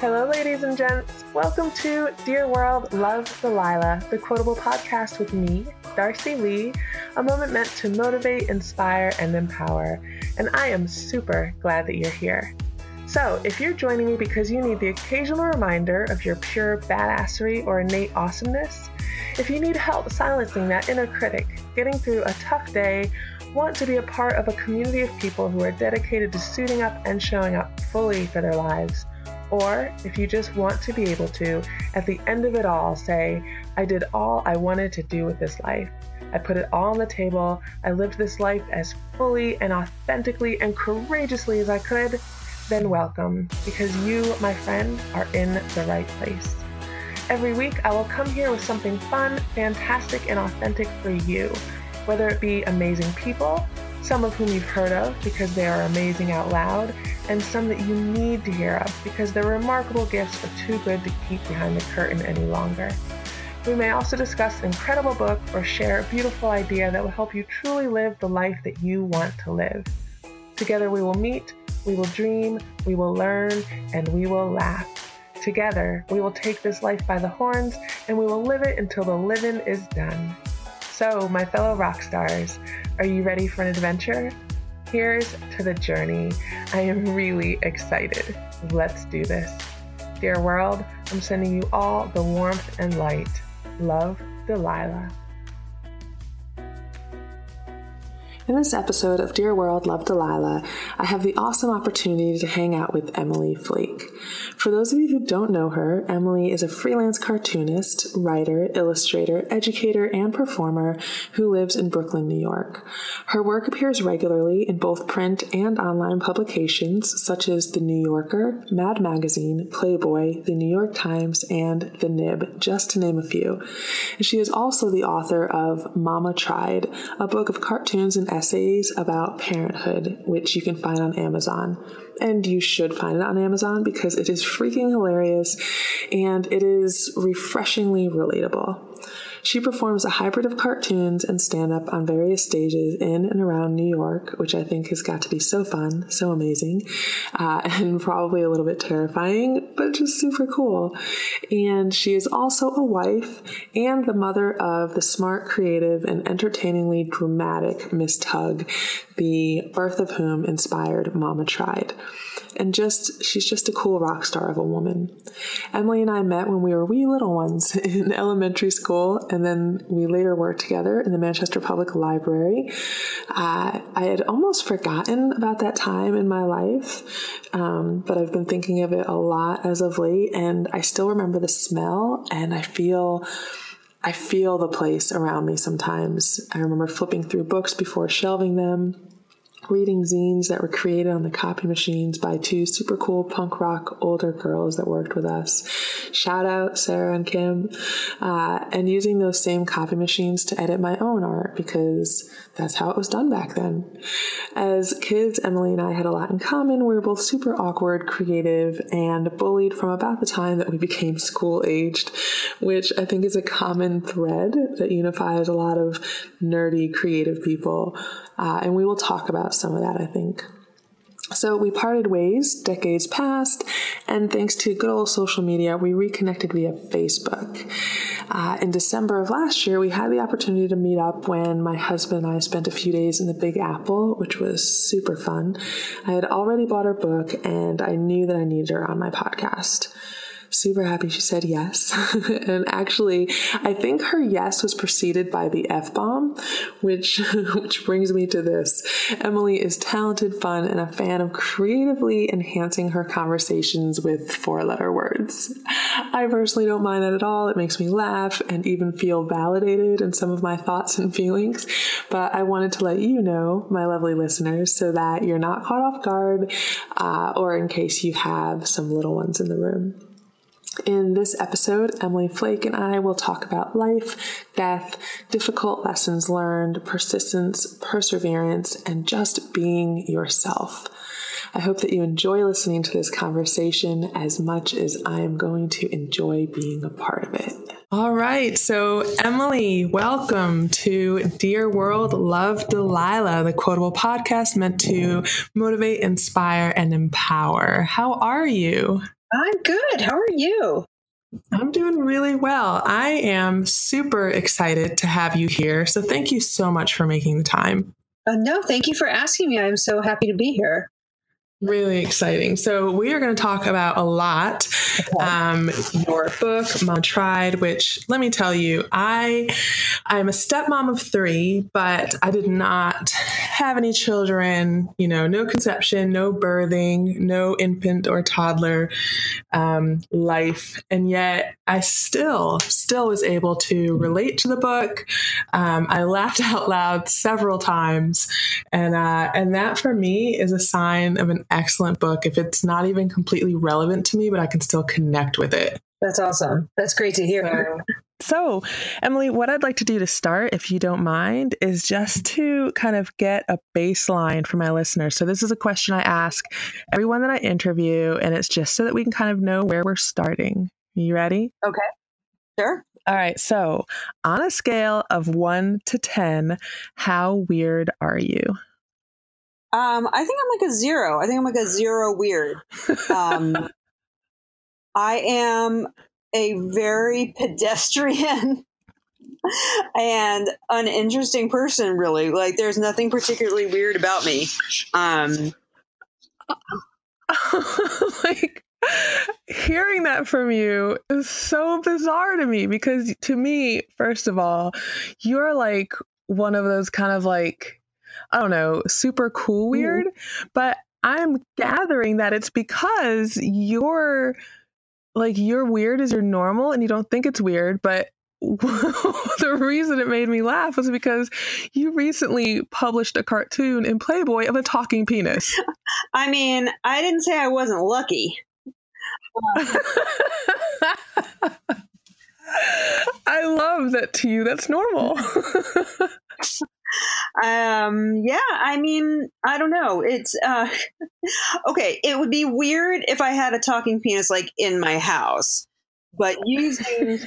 Hello, ladies and gents. Welcome to Dear World, Love Delilah, the quotable podcast with me, Darcy Lee, a moment meant to motivate, inspire, and empower. And I am super glad that you're here. So, if you're joining me because you need the occasional reminder of your pure badassery or innate awesomeness, if you need help silencing that inner critic, getting through a tough day, want to be a part of a community of people who are dedicated to suiting up and showing up fully for their lives, or if you just want to be able to, at the end of it all, say, I did all I wanted to do with this life. I put it all on the table. I lived this life as fully and authentically and courageously as I could. Then welcome, because you, my friend, are in the right place. Every week, I will come here with something fun, fantastic, and authentic for you, whether it be amazing people, some of whom you've heard of because they are amazing out loud, and some that you need to hear of because their remarkable gifts are too good to keep behind the curtain any longer. We may also discuss an incredible book or share a beautiful idea that will help you truly live the life that you want to live. Together we will meet, we will dream, we will learn, and we will laugh. Together, we will take this life by the horns and we will live it until the living is done. So, my fellow rock stars, are you ready for an adventure? Here's to the journey. I am really excited. Let's do this. Dear world, I'm sending you all the warmth and light. Love, Delilah. In this episode of Dear World, Love Delilah, I have the awesome opportunity to hang out with Emily Flake. For those of you who don't know her, Emily is a freelance cartoonist, writer, illustrator, educator, and performer who lives in Brooklyn, New York. Her work appears regularly in both print and online publications such as The New Yorker, Mad Magazine, Playboy, The New York Times, and The Nib, just to name a few. she is also the author of Mama Tried, a book of cartoons and essays about parenthood, which you can find on Amazon. And you should find it on Amazon because it is freaking hilarious and it is refreshingly relatable. She performs a hybrid of cartoons and stand up on various stages in and around New York, which I think has got to be so fun, so amazing, uh, and probably a little bit terrifying, but just super cool. And she is also a wife and the mother of the smart, creative, and entertainingly dramatic Miss Tug, the birth of whom inspired Mama Tried and just she's just a cool rock star of a woman. Emily and I met when we were wee little ones in elementary school, and then we later worked together in the Manchester Public Library. Uh, I had almost forgotten about that time in my life, um, but I've been thinking of it a lot as of late, and I still remember the smell, and I feel. I feel the place around me sometimes. I remember flipping through books before shelving them reading zines that were created on the copy machines by two super cool punk rock older girls that worked with us. Shout out Sarah and Kim. Uh, and using those same copy machines to edit my own art because that's how it was done back then. As kids, Emily and I had a lot in common. We were both super awkward, creative, and bullied from about the time that we became school aged, which I think is a common thread that unifies a lot of nerdy, creative people. Uh, and we will talk about some of that, I think. So we parted ways, decades passed, and thanks to good old social media, we reconnected via Facebook. Uh, in December of last year, we had the opportunity to meet up when my husband and I spent a few days in the Big Apple, which was super fun. I had already bought her book, and I knew that I needed her on my podcast super happy she said yes. and actually, I think her yes was preceded by the F bomb, which which brings me to this. Emily is talented, fun, and a fan of creatively enhancing her conversations with four-letter words. I personally don't mind that at all. It makes me laugh and even feel validated in some of my thoughts and feelings. But I wanted to let you know, my lovely listeners, so that you're not caught off guard, uh, or in case you have some little ones in the room. In this episode, Emily Flake and I will talk about life, death, difficult lessons learned, persistence, perseverance, and just being yourself. I hope that you enjoy listening to this conversation as much as I am going to enjoy being a part of it. All right. So, Emily, welcome to Dear World, Love Delilah, the quotable podcast meant to motivate, inspire, and empower. How are you? I'm good. How are you? I'm doing really well. I am super excited to have you here. So thank you so much for making the time. Uh, no, thank you for asking me. I'm so happy to be here. Really exciting. So we are going to talk about a lot. Okay. Um, your book, Mama Tried, which let me tell you, I I'm a stepmom of three, but I did not have any children. You know, no conception, no birthing, no infant or toddler um, life, and yet I still still was able to relate to the book. Um, I laughed out loud several times, and uh, and that for me is a sign of an excellent book if it's not even completely relevant to me, but I can still connect with it. That's awesome. That's great to hear. So, Emily, what I'd like to do to start, if you don't mind, is just to kind of get a baseline for my listeners. So, this is a question I ask everyone that I interview, and it's just so that we can kind of know where we're starting. Are you ready? Okay. Sure. All right. So, on a scale of one to 10, how weird are you? Um, I think I'm like a zero. I think I'm like a zero weird. Um, I am a very pedestrian and uninteresting person, really. Like, there's nothing particularly weird about me. Um, like, hearing that from you is so bizarre to me because, to me, first of all, you're like one of those kind of like I don't know, super cool mm-hmm. weird. Mm-hmm. But I'm gathering that it's because you're like your weird is your normal and you don't think it's weird, but the reason it made me laugh was because you recently published a cartoon in Playboy of a talking penis. I mean, I didn't say I wasn't lucky. I love that to you. That's normal. Um yeah i mean i don't know. It's uh okay it would be weird if i had a talking penis like in my house but using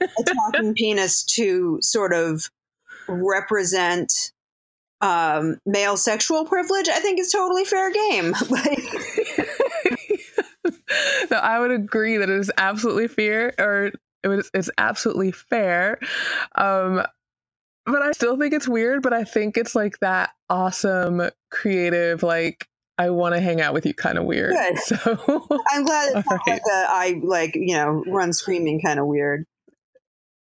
a talking penis to sort of represent um male sexual privilege i think is totally fair game. No i would agree that it is absolutely fair or it was, it's absolutely fair. Um but I still think it's weird, but I think it's like that awesome, creative, like I want to hang out with you kind of weird. Good. So I'm glad it's not right. like a, I like, you know, run screaming kind of weird.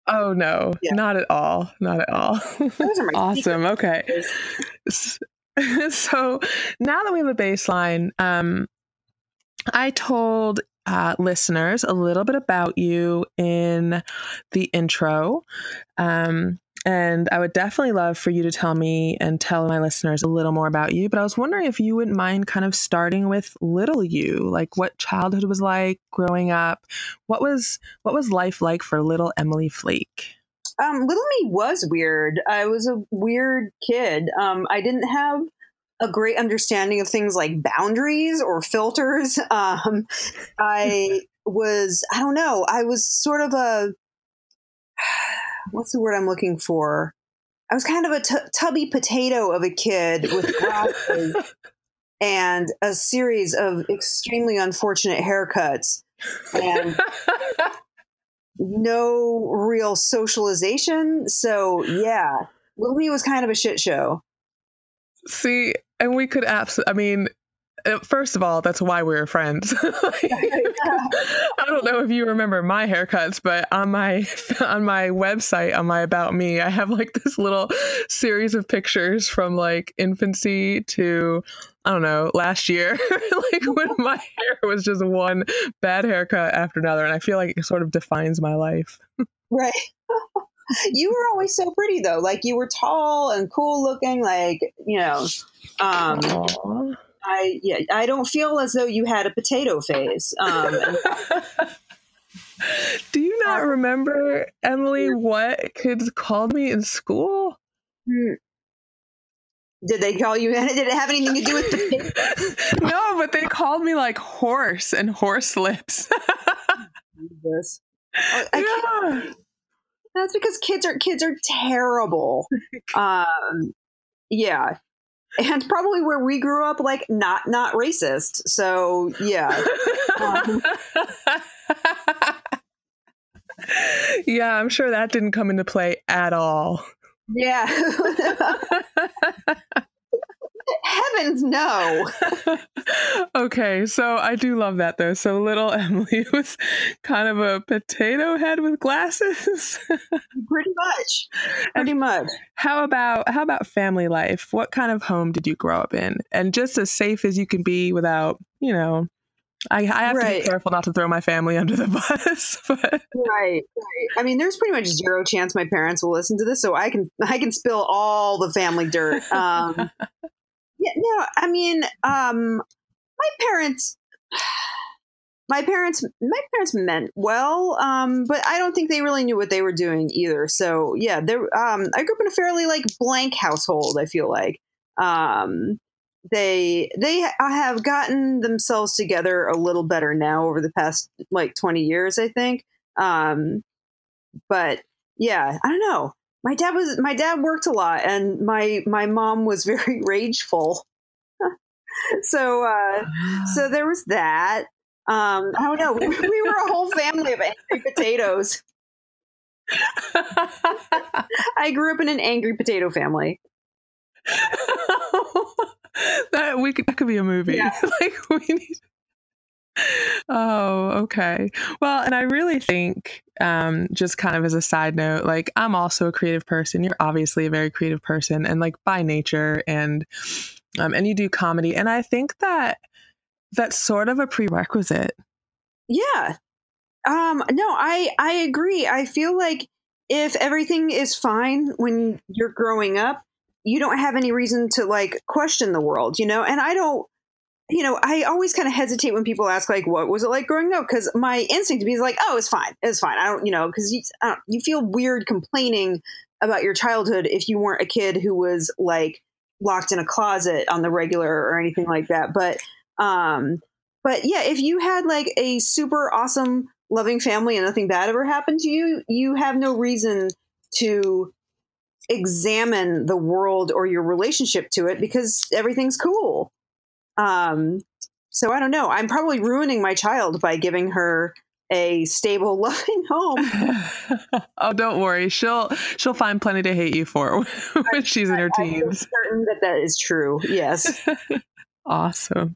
Oh no, yeah. not at all. Not at all. awesome. Okay. so now that we have a baseline, um, I told uh, listeners a little bit about you in the intro. Um, and I would definitely love for you to tell me and tell my listeners a little more about you. But I was wondering if you wouldn't mind kind of starting with little you, like what childhood was like growing up. What was what was life like for little Emily Flake? Um, little me was weird. I was a weird kid. Um, I didn't have a great understanding of things like boundaries or filters. Um, I was, I don't know, I was sort of a what's the word I'm looking for? I was kind of a t- tubby potato of a kid with glasses and a series of extremely unfortunate haircuts and no real socialization. So, yeah, Lily was kind of a shit show. See, and we could absolutely, I mean, first of all, that's why we're friends. like, I don't know if you remember my haircuts, but on my on my website, on my about me, I have like this little series of pictures from like infancy to I don't know, last year, like when my hair was just one bad haircut after another, and I feel like it sort of defines my life. right. you were always so pretty though. Like you were tall and cool looking, like, you know. Um Aww I yeah, I don't feel as though you had a potato phase. Um, Do you not remember, Emily, what kids called me in school? Hmm. Did they call you? Did it have anything to do with the No, but they called me like horse and horse lips. this. Oh, yeah. That's because kids are kids are terrible. Um, yeah, and probably where we grew up like not not racist so yeah Um, yeah, I'm sure that didn't come into play at all. Yeah. Heavens no. okay, so I do love that though. So little Emily was kind of a potato head with glasses. Pretty much. Pretty much. How about how about family life? What kind of home did you grow up in? And just as safe as you can be without, you know, I, I have right. to be careful not to throw my family under the bus. But. Right, right. I mean, there's pretty much zero chance my parents will listen to this, so I can I can spill all the family dirt. Um, yeah, no, I mean, um, my parents. My parents, my parents meant well, um, but I don't think they really knew what they were doing either. So yeah, there. Um, I grew up in a fairly like blank household. I feel like, um, they they have gotten themselves together a little better now over the past like 20 years i think um but yeah i don't know my dad was my dad worked a lot and my my mom was very rageful so uh so there was that um i don't know we, we were a whole family of angry potatoes i grew up in an angry potato family that we could, that could be a movie. Yeah. like we need. Oh, okay. Well, and I really think, um, just kind of as a side note, like I'm also a creative person. You're obviously a very creative person, and like by nature, and um, and you do comedy, and I think that that's sort of a prerequisite. Yeah. Um. No, I I agree. I feel like if everything is fine when you're growing up, you don't have any reason to like question the world, you know? And I don't, you know, I always kind of hesitate when people ask like, "What was it like growing up?" Because my instinct to be is like, "Oh, it's fine, it's fine." I don't, you know, because you you feel weird complaining about your childhood if you weren't a kid who was like locked in a closet on the regular or anything like that. But, um, but yeah, if you had like a super awesome, loving family and nothing bad ever happened to you, you have no reason to examine the world or your relationship to it because everything's cool. Um, so I don't know. I'm probably ruining my child by giving her a stable, loving home. oh, don't worry. She'll she'll find plenty to hate you for when she's in her teens. I'm certain that that is true. Yes. Awesome.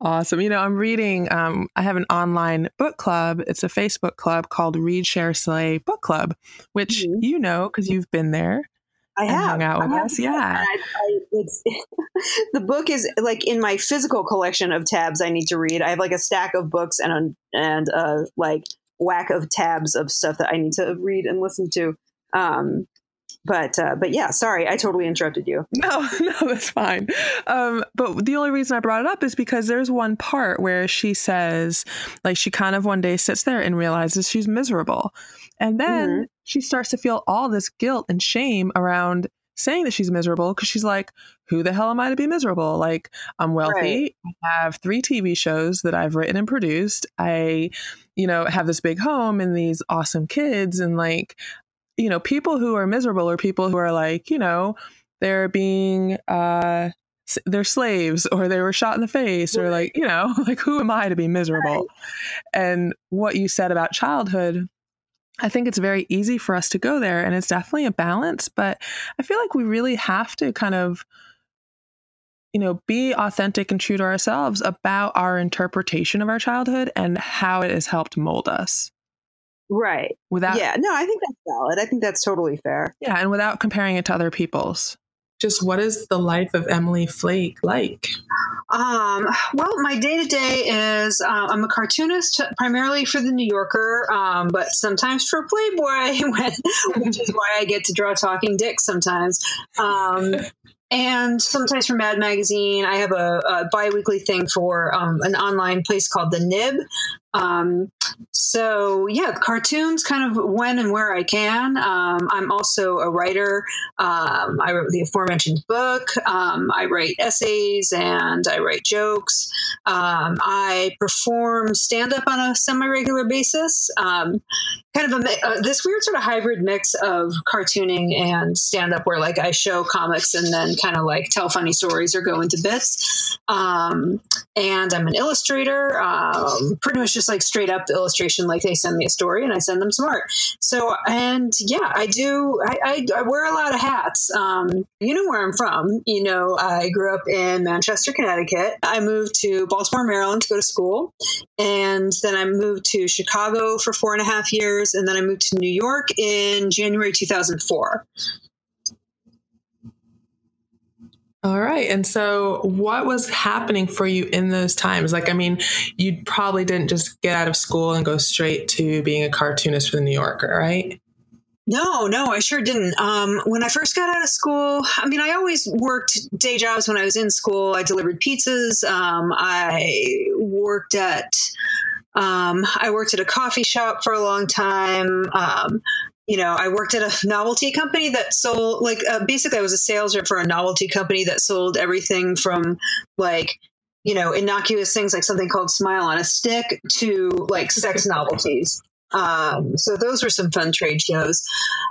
Awesome. You know, I'm reading, um, I have an online book club. It's a Facebook club called Read, Share, Slay Book Club, which mm-hmm. you know because you've been there. I have hung out with have, us. Yeah, I, I, the book is like in my physical collection of tabs I need to read. I have like a stack of books and a, and like whack of tabs of stuff that I need to read and listen to. Um, but uh, but yeah, sorry, I totally interrupted you. No, no, that's fine. Um, but the only reason I brought it up is because there's one part where she says, like, she kind of one day sits there and realizes she's miserable, and then mm-hmm. she starts to feel all this guilt and shame around saying that she's miserable because she's like, who the hell am I to be miserable? Like, I'm wealthy. Right. I have three TV shows that I've written and produced. I, you know, have this big home and these awesome kids. And like, you know, people who are miserable are people who are like, you know, they're being, uh, they're slaves or they were shot in the face or like you know like who am i to be miserable right. and what you said about childhood I think it's very easy for us to go there and it's definitely a balance, but I feel like we really have to kind of you know, be authentic and true to ourselves about our interpretation of our childhood and how it has helped mold us. Right. Without Yeah, no, I think that's valid. I think that's totally fair. Yeah, and without comparing it to other people's just what is the life of Emily Flake like? Um, well, my day to day is uh, I'm a cartoonist primarily for the New Yorker, um, but sometimes for Playboy, which is why I get to draw talking dicks sometimes. Um, and sometimes for Mad Magazine. I have a, a bi weekly thing for um, an online place called The Nib. Um, so yeah, cartoons kind of when and where I can. Um, I'm also a writer. Um, I wrote the aforementioned book. Um, I write essays and I write jokes. Um, I perform stand up on a semi regular basis. Um, kind of a uh, this weird sort of hybrid mix of cartooning and stand up, where like I show comics and then kind of like tell funny stories or go into bits. And I'm an illustrator, pretty much just like straight up illustration like they send me a story and I send them some art. So, and yeah, I do, I, I, I wear a lot of hats. Um, you know where I'm from. You know, I grew up in Manchester, Connecticut. I moved to Baltimore, Maryland to go to school. And then I moved to Chicago for four and a half years. And then I moved to New York in January 2004. All right. And so, what was happening for you in those times? Like, I mean, you probably didn't just get out of school and go straight to being a cartoonist for the New Yorker, right? No, no, I sure didn't. Um, when I first got out of school, I mean, I always worked day jobs when I was in school. I delivered pizzas. Um, I worked at um, I worked at a coffee shop for a long time. Um, you know, I worked at a novelty company that sold, like, uh, basically, I was a sales rep for a novelty company that sold everything from, like, you know, innocuous things like something called Smile on a Stick to like sex novelties. Um, so those were some fun trade shows.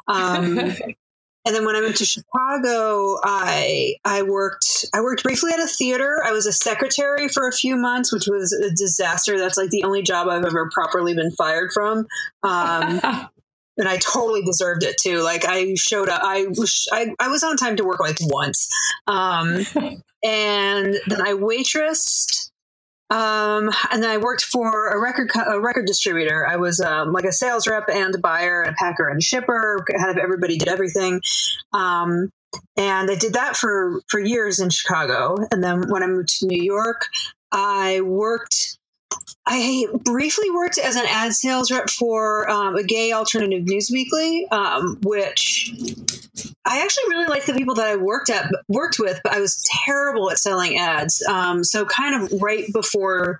Um, and then when I went to Chicago, I I worked I worked briefly at a theater. I was a secretary for a few months, which was a disaster. That's like the only job I've ever properly been fired from. Um, and I totally deserved it too. Like I showed up, I was I, I was on time to work like once, um, and then I waitressed, um, and then I worked for a record a record distributor. I was um, like a sales rep and a buyer, and a packer and a shipper. Kind of everybody did everything, um, and I did that for for years in Chicago. And then when I moved to New York, I worked I briefly worked as an ad sales rep for um, a gay alternative news weekly, um, which I actually really liked the people that I worked at worked with, but I was terrible at selling ads. Um, so kind of right before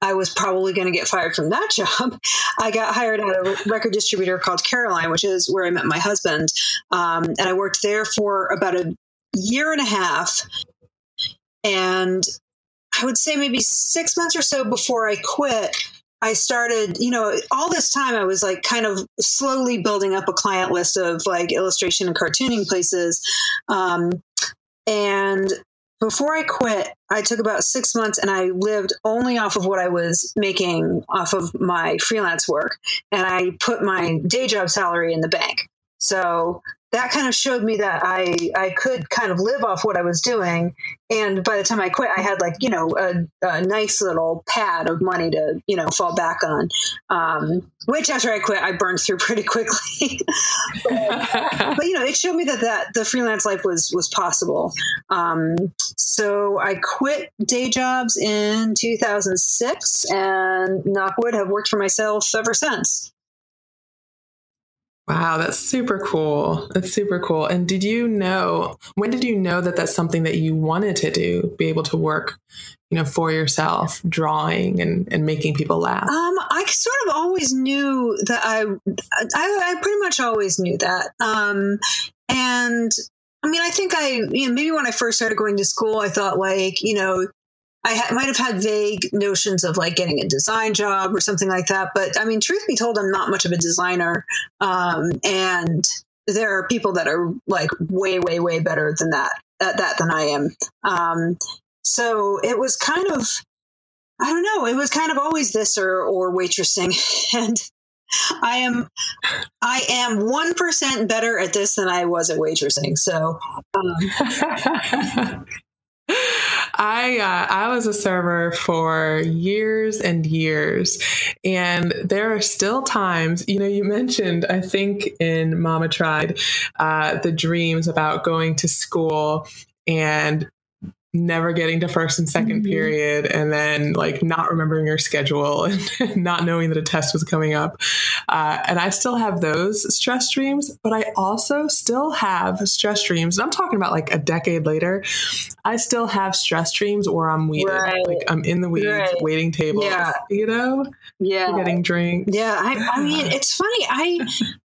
I was probably going to get fired from that job, I got hired at a record distributor called Caroline, which is where I met my husband, um, and I worked there for about a year and a half. And I would say maybe six months or so before I quit, I started, you know, all this time I was like kind of slowly building up a client list of like illustration and cartooning places. Um, and before I quit, I took about six months and I lived only off of what I was making off of my freelance work. And I put my day job salary in the bank. So that kind of showed me that I I could kind of live off what I was doing. And by the time I quit, I had like you know a, a nice little pad of money to you know fall back on. Um, which after I quit, I burned through pretty quickly. but, but, you know, it showed me that that the freelance life was was possible. Um, so I quit day jobs in 2006, and knockwood have worked for myself ever since. Wow, that's super cool. That's super cool. And did you know, when did you know that that's something that you wanted to do, be able to work, you know, for yourself, drawing and, and making people laugh? Um, I sort of always knew that I, I, I pretty much always knew that. Um, and I mean, I think I, you know, maybe when I first started going to school, I thought like, you know, I ha- might have had vague notions of like getting a design job or something like that. But I mean, truth be told, I'm not much of a designer. Um, and there are people that are like way, way, way better than that, at that than I am. Um, so it was kind of, I don't know, it was kind of always this or, or waitressing. and I am, I am 1% better at this than I was at waitressing. So, um, I uh, I was a server for years and years, and there are still times. You know, you mentioned I think in Mama Tried uh, the dreams about going to school and never getting to first and 2nd mm-hmm. period and then like not remembering your schedule and not knowing that a test was coming up. Uh, and I still have those stress dreams, but I also still have stress dreams. And I'm talking about like a decade later. I still have stress dreams where I'm weeded. Right. Like I'm in the weeds, right. waiting tables, yeah. you know? Yeah. Getting drinks. Yeah. I, I mean, it's funny. I,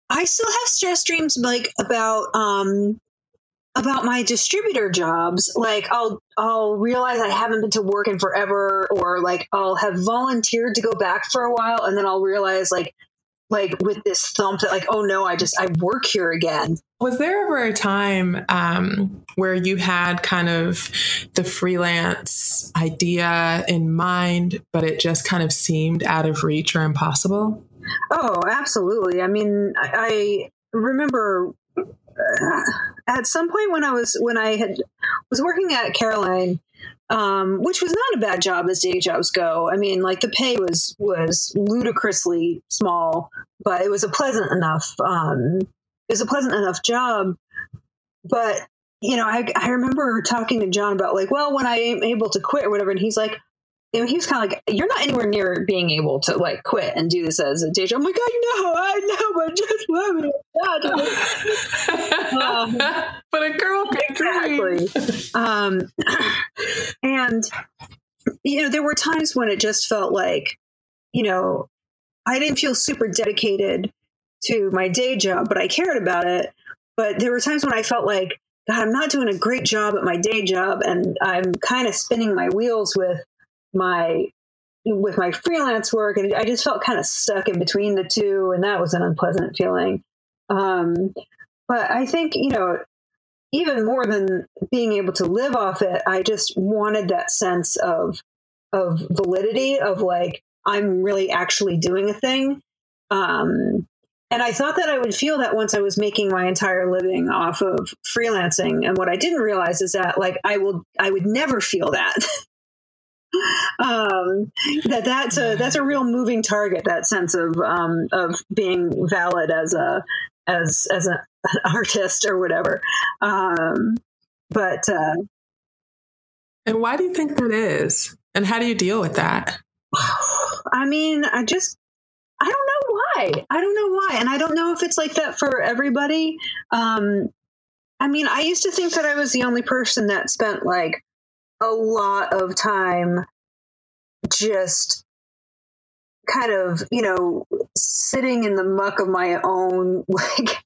I still have stress dreams like about um about my distributor jobs like i'll i'll realize i haven't been to work in forever or like i'll have volunteered to go back for a while and then i'll realize like like with this thump that like oh no i just i work here again. Was there ever a time um, where you had kind of the freelance idea in mind but it just kind of seemed out of reach or impossible? Oh absolutely. I mean i, I remember uh, at some point when I was when I had was working at Caroline, um, which was not a bad job as day jobs go. I mean, like the pay was was ludicrously small, but it was a pleasant enough. Um, it was a pleasant enough job. But you know, I, I remember talking to John about like, well, when I am able to quit or whatever, and he's like, and he was kind of like, "You're not anywhere near being able to like quit and do this as a day job." I'm like, "I know, I know, but just let me." um, but a girl can exactly. um, and you know, there were times when it just felt like, you know, I didn't feel super dedicated to my day job, but I cared about it. But there were times when I felt like, God, I'm not doing a great job at my day job, and I'm kind of spinning my wheels with my with my freelance work and i just felt kind of stuck in between the two and that was an unpleasant feeling. Um, but i think you know even more than being able to live off it i just wanted that sense of of validity of like i'm really actually doing a thing. Um, and i thought that i would feel that once i was making my entire living off of freelancing. And what i didn't realize is that like i will i would never feel that um, that that's a that's a real moving target. That sense of um, of being valid as a as as a, an artist or whatever. Um, but uh, and why do you think that is? And how do you deal with that? I mean, I just I don't know why. I don't know why, and I don't know if it's like that for everybody. Um, I mean, I used to think that I was the only person that spent like a lot of time just kind of, you know, sitting in the muck of my own like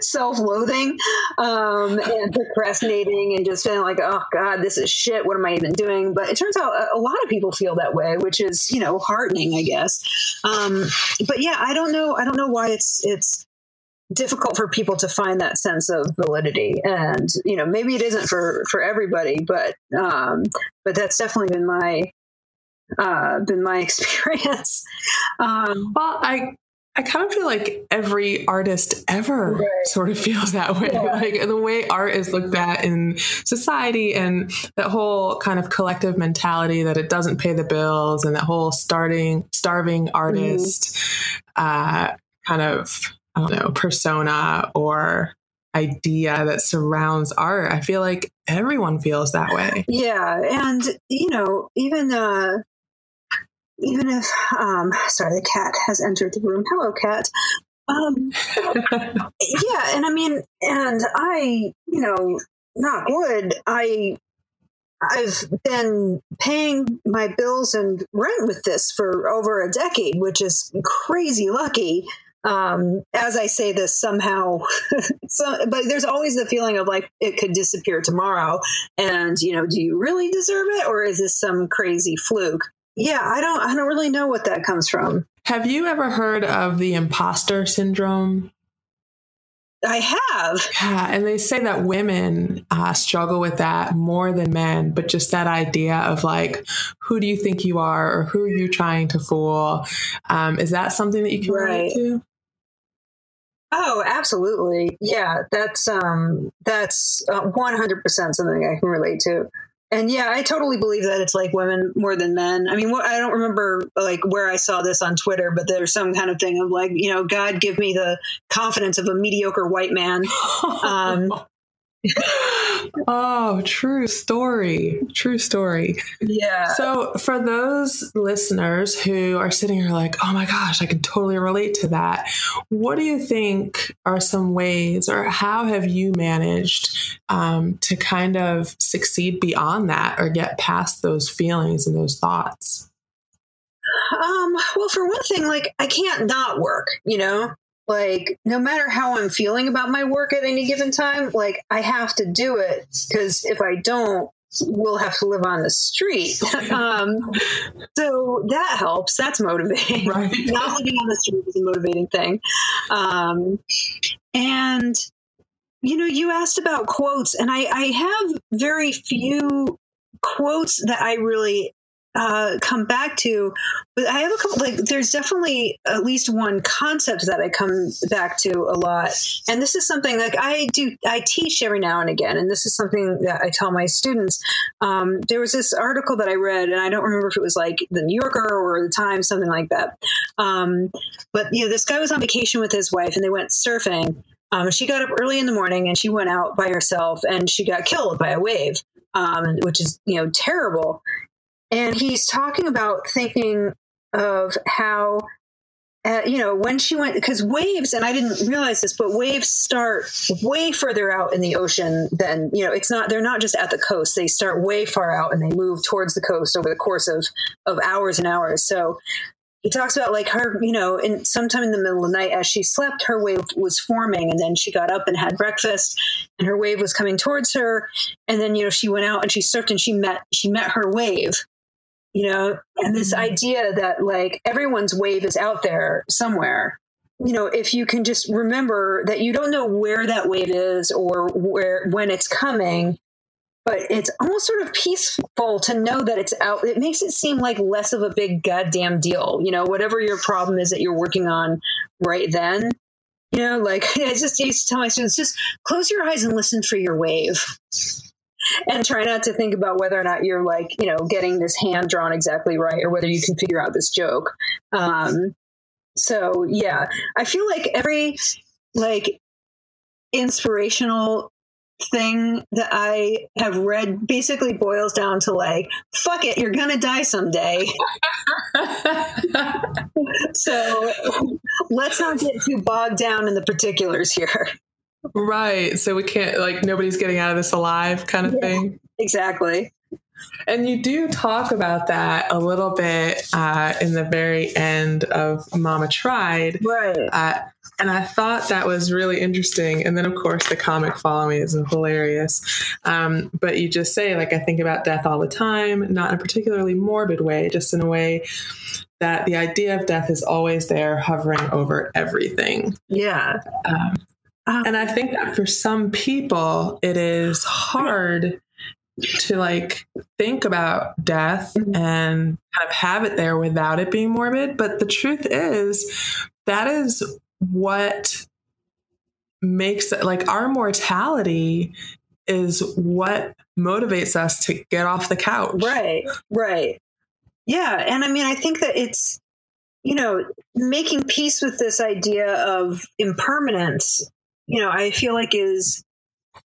self-loathing um, and procrastinating and just feeling like, oh God, this is shit. What am I even doing? But it turns out a, a lot of people feel that way, which is, you know, heartening, I guess. Um, but yeah, I don't know. I don't know why it's it's difficult for people to find that sense of validity and you know maybe it isn't for for everybody but um but that's definitely been my uh been my experience um well i I kind of feel like every artist ever right. sort of feels that way. Yeah. Like the way art is looked at in society and that whole kind of collective mentality that it doesn't pay the bills and that whole starting starving artist mm. uh, kind of I don't know, persona or idea that surrounds art. I feel like everyone feels that way. Yeah. And, you know, even, uh, even if, um, sorry, the cat has entered the room. Hello, cat. Um, yeah. And I mean, and I, you know, not wood, I, I've been paying my bills and rent with this for over a decade, which is crazy lucky um, as I say this somehow, so, but there's always the feeling of like it could disappear tomorrow. And, you know, do you really deserve it or is this some crazy fluke? Yeah, I don't, I don't really know what that comes from. Have you ever heard of the imposter syndrome? I have. Yeah, and they say that women uh, struggle with that more than men, but just that idea of like, who do you think you are, or who are you trying to fool? Um, is that something that you can right. relate to? Oh, absolutely. Yeah, that's um that's uh, 100% something I can relate to. And yeah, I totally believe that it's like women more than men. I mean, I don't remember like where I saw this on Twitter, but there's some kind of thing of like, you know, God give me the confidence of a mediocre white man. Um, oh, true story. True story. Yeah. So, for those listeners who are sitting here like, oh my gosh, I can totally relate to that, what do you think are some ways, or how have you managed um, to kind of succeed beyond that or get past those feelings and those thoughts? Um, well, for one thing, like I can't not work, you know? Like no matter how i'm feeling about my work at any given time like i have to do it because if i don't we'll have to live on the street. Um, so that helps. That's motivating. Right. not living on the street is a motivating thing. Um, and you know you asked about quotes and i i have very few quotes that i really uh, come back to, but I have a couple. Like, there's definitely at least one concept that I come back to a lot, and this is something like I do. I teach every now and again, and this is something that I tell my students. Um, there was this article that I read, and I don't remember if it was like the New Yorker or the Times, something like that. Um, but you know, this guy was on vacation with his wife, and they went surfing. Um, she got up early in the morning and she went out by herself, and she got killed by a wave. Um, which is you know terrible and he's talking about thinking of how uh, you know when she went because waves and i didn't realize this but waves start way further out in the ocean than you know it's not they're not just at the coast. They start way far out and they move towards the coast over the course of of hours and hours. So he talks about like her you know in sometime in the middle of the night as she slept her wave was forming and then she got up and had breakfast and her wave was coming towards her. And then you know she went out and she surfed and she met she met her wave you know, and this mm-hmm. idea that like everyone's wave is out there somewhere. You know, if you can just remember that you don't know where that wave is or where when it's coming, but it's almost sort of peaceful to know that it's out. It makes it seem like less of a big goddamn deal. You know, whatever your problem is that you're working on right then. You know, like I just used to tell my students, just close your eyes and listen for your wave and try not to think about whether or not you're like you know getting this hand drawn exactly right or whether you can figure out this joke um so yeah i feel like every like inspirational thing that I have read basically boils down to like, fuck it, you're gonna die someday. so let's not get too bogged down in the particulars here. Right. So we can't, like, nobody's getting out of this alive kind of yeah, thing. Exactly. And you do talk about that a little bit uh, in the very end of Mama Tried. Right. Uh, and I thought that was really interesting. And then, of course, the comic following is hilarious. Um, but you just say, like, I think about death all the time, not in a particularly morbid way, just in a way that the idea of death is always there, hovering over everything. Yeah. Um, um, and I think that for some people, it is hard to like think about death mm-hmm. and kind of have it there without it being morbid. But the truth is, that is what makes it like our mortality is what motivates us to get off the couch. Right, right. Yeah. And I mean, I think that it's, you know, making peace with this idea of impermanence you know, I feel like is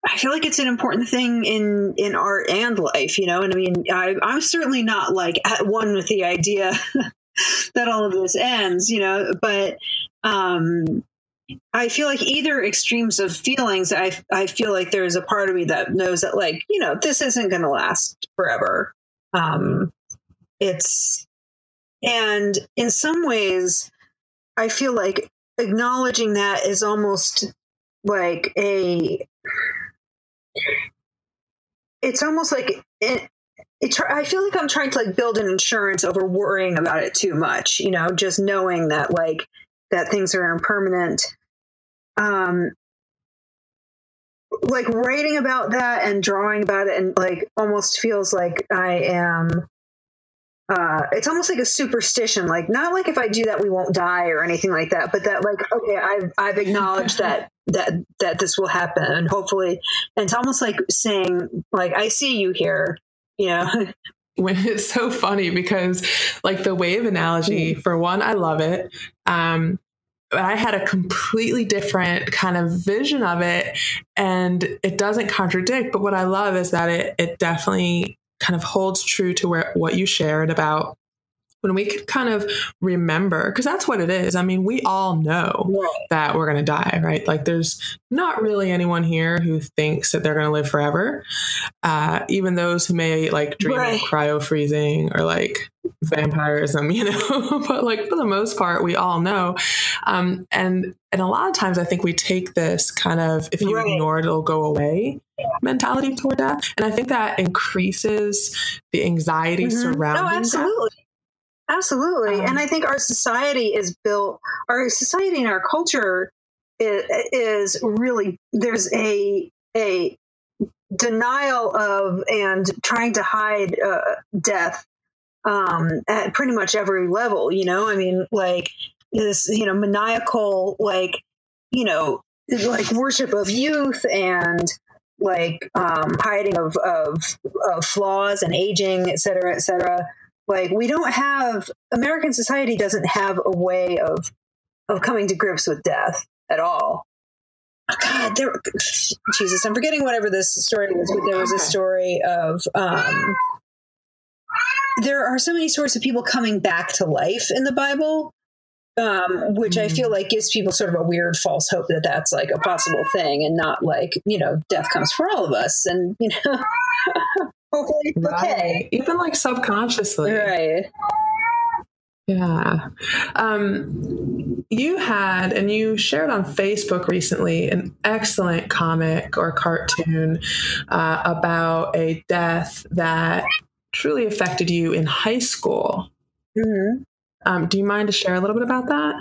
I feel like it's an important thing in in art and life, you know. And I mean, I, I'm certainly not like at one with the idea that all of this ends, you know. But um, I feel like either extremes of feelings. I I feel like there's a part of me that knows that, like, you know, this isn't going to last forever. Um, it's and in some ways, I feel like acknowledging that is almost like a it's almost like it, it, I feel like I'm trying to like build an insurance over worrying about it too much, you know, just knowing that like that things are impermanent. Um, like writing about that and drawing about it and like almost feels like I am uh, it's almost like a superstition like not like if i do that we won't die or anything like that but that like okay i've i've acknowledged that that that this will happen and hopefully and it's almost like saying like i see you here you know when it's so funny because like the wave analogy mm. for one i love it um but I had a completely different kind of vision of it, and it doesn't contradict. But what I love is that it it definitely kind of holds true to where what you shared about when we can kind of remember, because that's what it is. I mean, we all know that we're going to die, right? Like, there's not really anyone here who thinks that they're going to live forever. Uh, even those who may like dream right. of cryo freezing or like vampirism, you know, but like for the most part, we all know. Um, and and a lot of times, I think we take this kind of if you right. ignore it, it'll go away mentality toward death, and I think that increases the anxiety mm-hmm. surrounding. No, absolutely. Death. Absolutely. Um, and I think our society is built, our society and our culture is, is really, there's a, a denial of and trying to hide uh, death um, at pretty much every level, you know? I mean, like this, you know, maniacal, like, you know, like worship of youth and like um, hiding of, of, of flaws and aging, et cetera, et cetera. Like we don't have American society doesn't have a way of of coming to grips with death at all. God, there, Jesus, I'm forgetting whatever this story was, but there was a story of um, there are so many stories of people coming back to life in the Bible, um, which I feel mm. like gives people sort of a weird false hope that that's like a possible thing and not like, you know, death comes for all of us. And, you know, hopefully it's right. okay. Even like subconsciously. Right. Yeah. Um, you had, and you shared on Facebook recently, an excellent comic or cartoon uh, about a death that truly affected you in high school. Mm-hmm. Um, do you mind to share a little bit about that?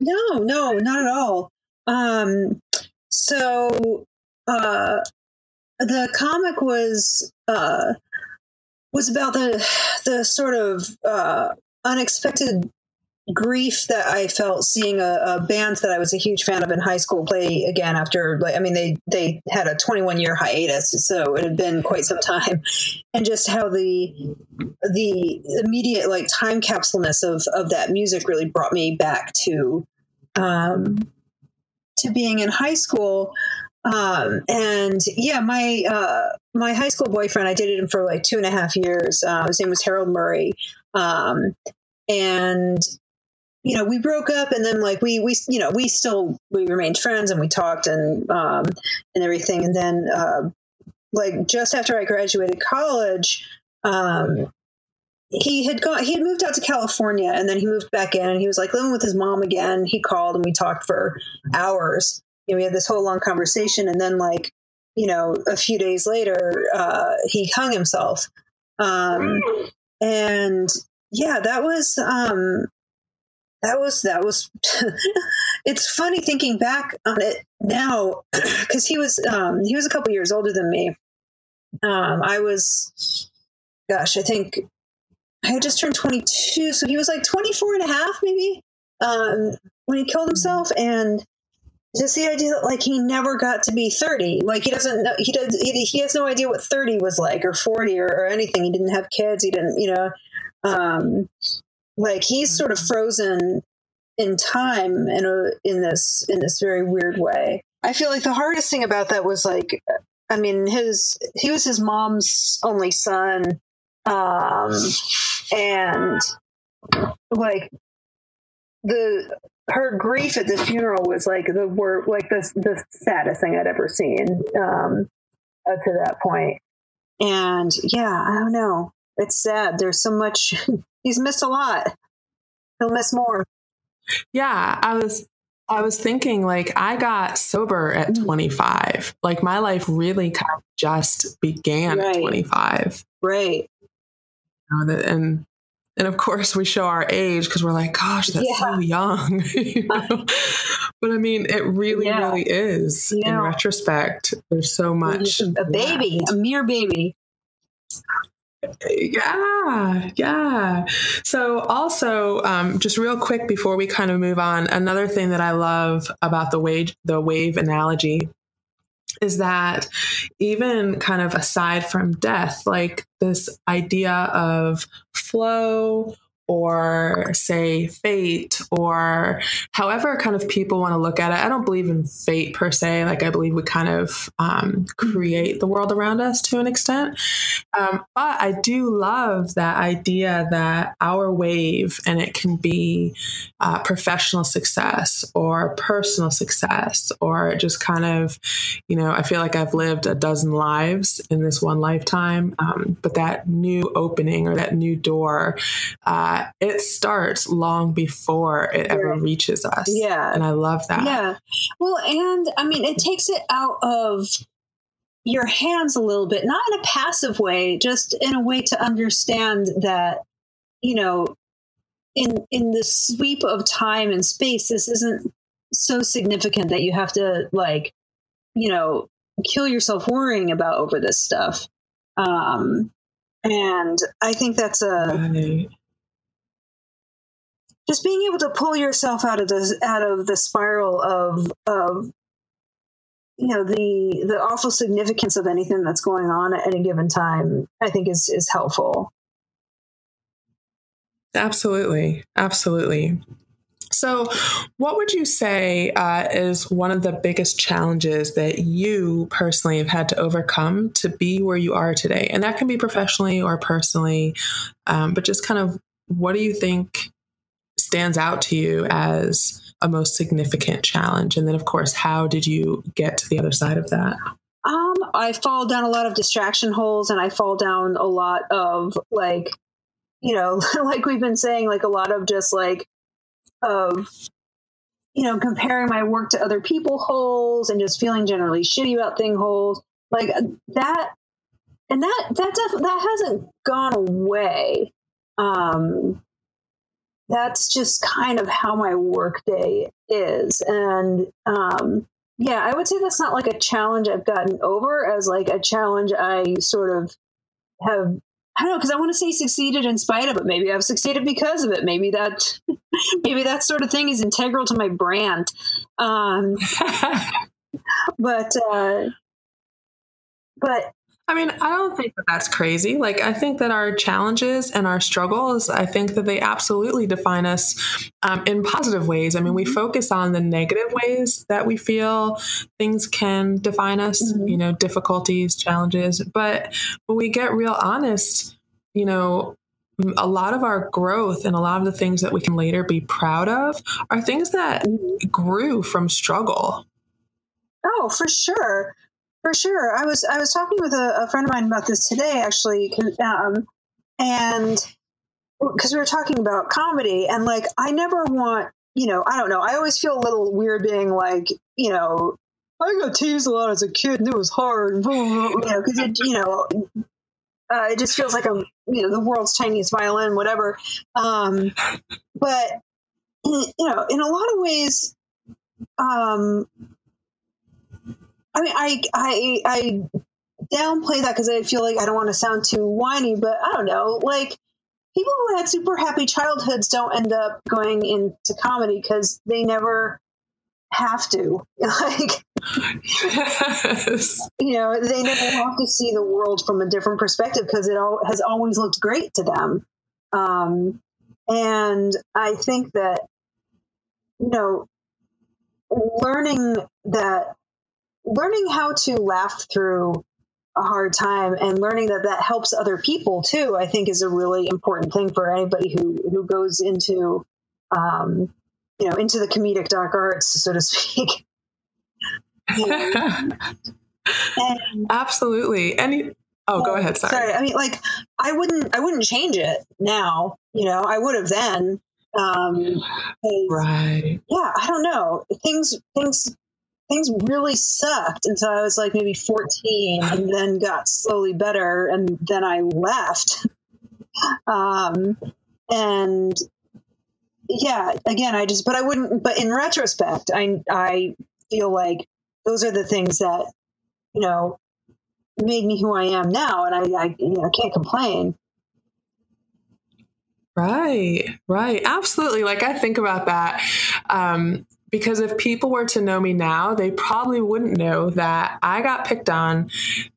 No, no, not at all. Um, so uh, the comic was uh, was about the the sort of uh, unexpected grief that I felt seeing a, a, band that I was a huge fan of in high school play again after like I mean they they had a 21 year hiatus so it had been quite some time. And just how the the immediate like time capsuleness of of that music really brought me back to um to being in high school. Um and yeah my uh my high school boyfriend I dated him for like two and a half years. Uh, his name was Harold Murray. Um and you know, we broke up and then like we, we, you know, we still, we remained friends and we talked and, um, and everything. And then, uh, like just after I graduated college, um, he had gone, he had moved out to California and then he moved back in and he was like living with his mom again. He called and we talked for hours. Know, we had this whole long conversation and then like, you know, a few days later, uh, he hung himself. Um, and yeah, that was, um, that was that was it's funny thinking back on it now because he was um he was a couple years older than me. Um i was gosh i think i had just turned 22 so he was like 24 and a half maybe um when he killed himself. And just the idea that like he never got to be 30 like he doesn't know he does he, he has no idea what 30 was like or 40 or, or anything. He didn't have kids. He didn't you know um like he's sort of mm-hmm. frozen in time in a, in this in this very weird way. I feel like the hardest thing about that was like I mean his he was his mom's only son um and like the her grief at the funeral was like the word like the the saddest thing I'd ever seen um up to that point. And yeah, I don't know. It's sad. There's so much he's missed a lot. He'll miss more. Yeah, I was I was thinking like I got sober at mm. 25. Like my life really kind of just began right. at 25. Right. And and of course we show our age because we're like, gosh, that's yeah. so young. you know? But I mean, it really, yeah. really is. Yeah. In retrospect, there's so much. A baby, left. a mere baby. Yeah, yeah. So, also, um, just real quick before we kind of move on, another thing that I love about the wave the wave analogy is that even kind of aside from death, like this idea of flow or say fate or however kind of people want to look at it. I don't believe in fate per se. Like I believe we kind of um, create the world around us to an extent. Um, but I do love that idea that our wave, and it can be uh, professional success or personal success or just kind of, you know, I feel like I've lived a dozen lives in this one lifetime. Um, but that new opening or that new door, uh, it starts long before it ever reaches us. Yeah. And I love that. Yeah. Well, and I mean, it takes it out of your hands a little bit, not in a passive way, just in a way to understand that, you know, in in the sweep of time and space, this isn't so significant that you have to like, you know, kill yourself worrying about over this stuff. Um, and I think that's a Right. Just being able to pull yourself out of the out of the spiral of of you know the the awful significance of anything that's going on at any given time. I think is is helpful. Absolutely. Absolutely. So, what would you say uh, is one of the biggest challenges that you personally have had to overcome to be where you are today? And that can be professionally or personally, um, but just kind of what do you think stands out to you as a most significant challenge? And then, of course, how did you get to the other side of that? Um, I fall down a lot of distraction holes, and I fall down a lot of like, you know, like we've been saying, like a lot of just like of you know comparing my work to other people holes and just feeling generally shitty about thing holes like uh, that and that that def- that hasn't gone away um that's just kind of how my work day is and um yeah i would say that's not like a challenge i've gotten over as like a challenge i sort of have I don't know because I want to say succeeded in spite of it. Maybe I've succeeded because of it. Maybe that, maybe that sort of thing is integral to my brand. Um, but, uh, but I mean, I don't think that that's crazy. Like, I think that our challenges and our struggles, I think that they absolutely define us um, in positive ways. I mean, we focus on the negative ways that we feel things can define us, Mhm. you know, difficulties, challenges. But when we get real honest, you know, a lot of our growth and a lot of the things that we can later be proud of are things that grew from struggle. Oh, for sure, for sure. I was I was talking with a, a friend of mine about this today, actually, um, and because we were talking about comedy, and like I never want, you know, I don't know. I always feel a little weird being like, you know, I got teased a lot as a kid, and it was hard, you know, because it, you know. Uh, it just feels like a you know the world's tiniest violin, whatever. Um, but you know, in a lot of ways, um, I mean, I I I downplay that because I feel like I don't want to sound too whiny, but I don't know. Like people who had super happy childhoods don't end up going into comedy because they never have to. Like yes. you know, they never have to see the world from a different perspective because it all has always looked great to them. Um, and I think that you know, learning that learning how to laugh through a hard time and learning that that helps other people too i think is a really important thing for anybody who who goes into um you know into the comedic dark arts so to speak and, Absolutely. Any Oh, go ahead. Sorry. i mean like i wouldn't i wouldn't change it now you know i would have then um Right. yeah i don't know things things things really sucked until i was like maybe 14 and then got slowly better and then i left um and yeah again i just but i wouldn't but in retrospect i i feel like those are the things that you know made me who i am now and i i you know, can't complain Right. Right. Absolutely. Like I think about that. Um, because if people were to know me now, they probably wouldn't know that I got picked on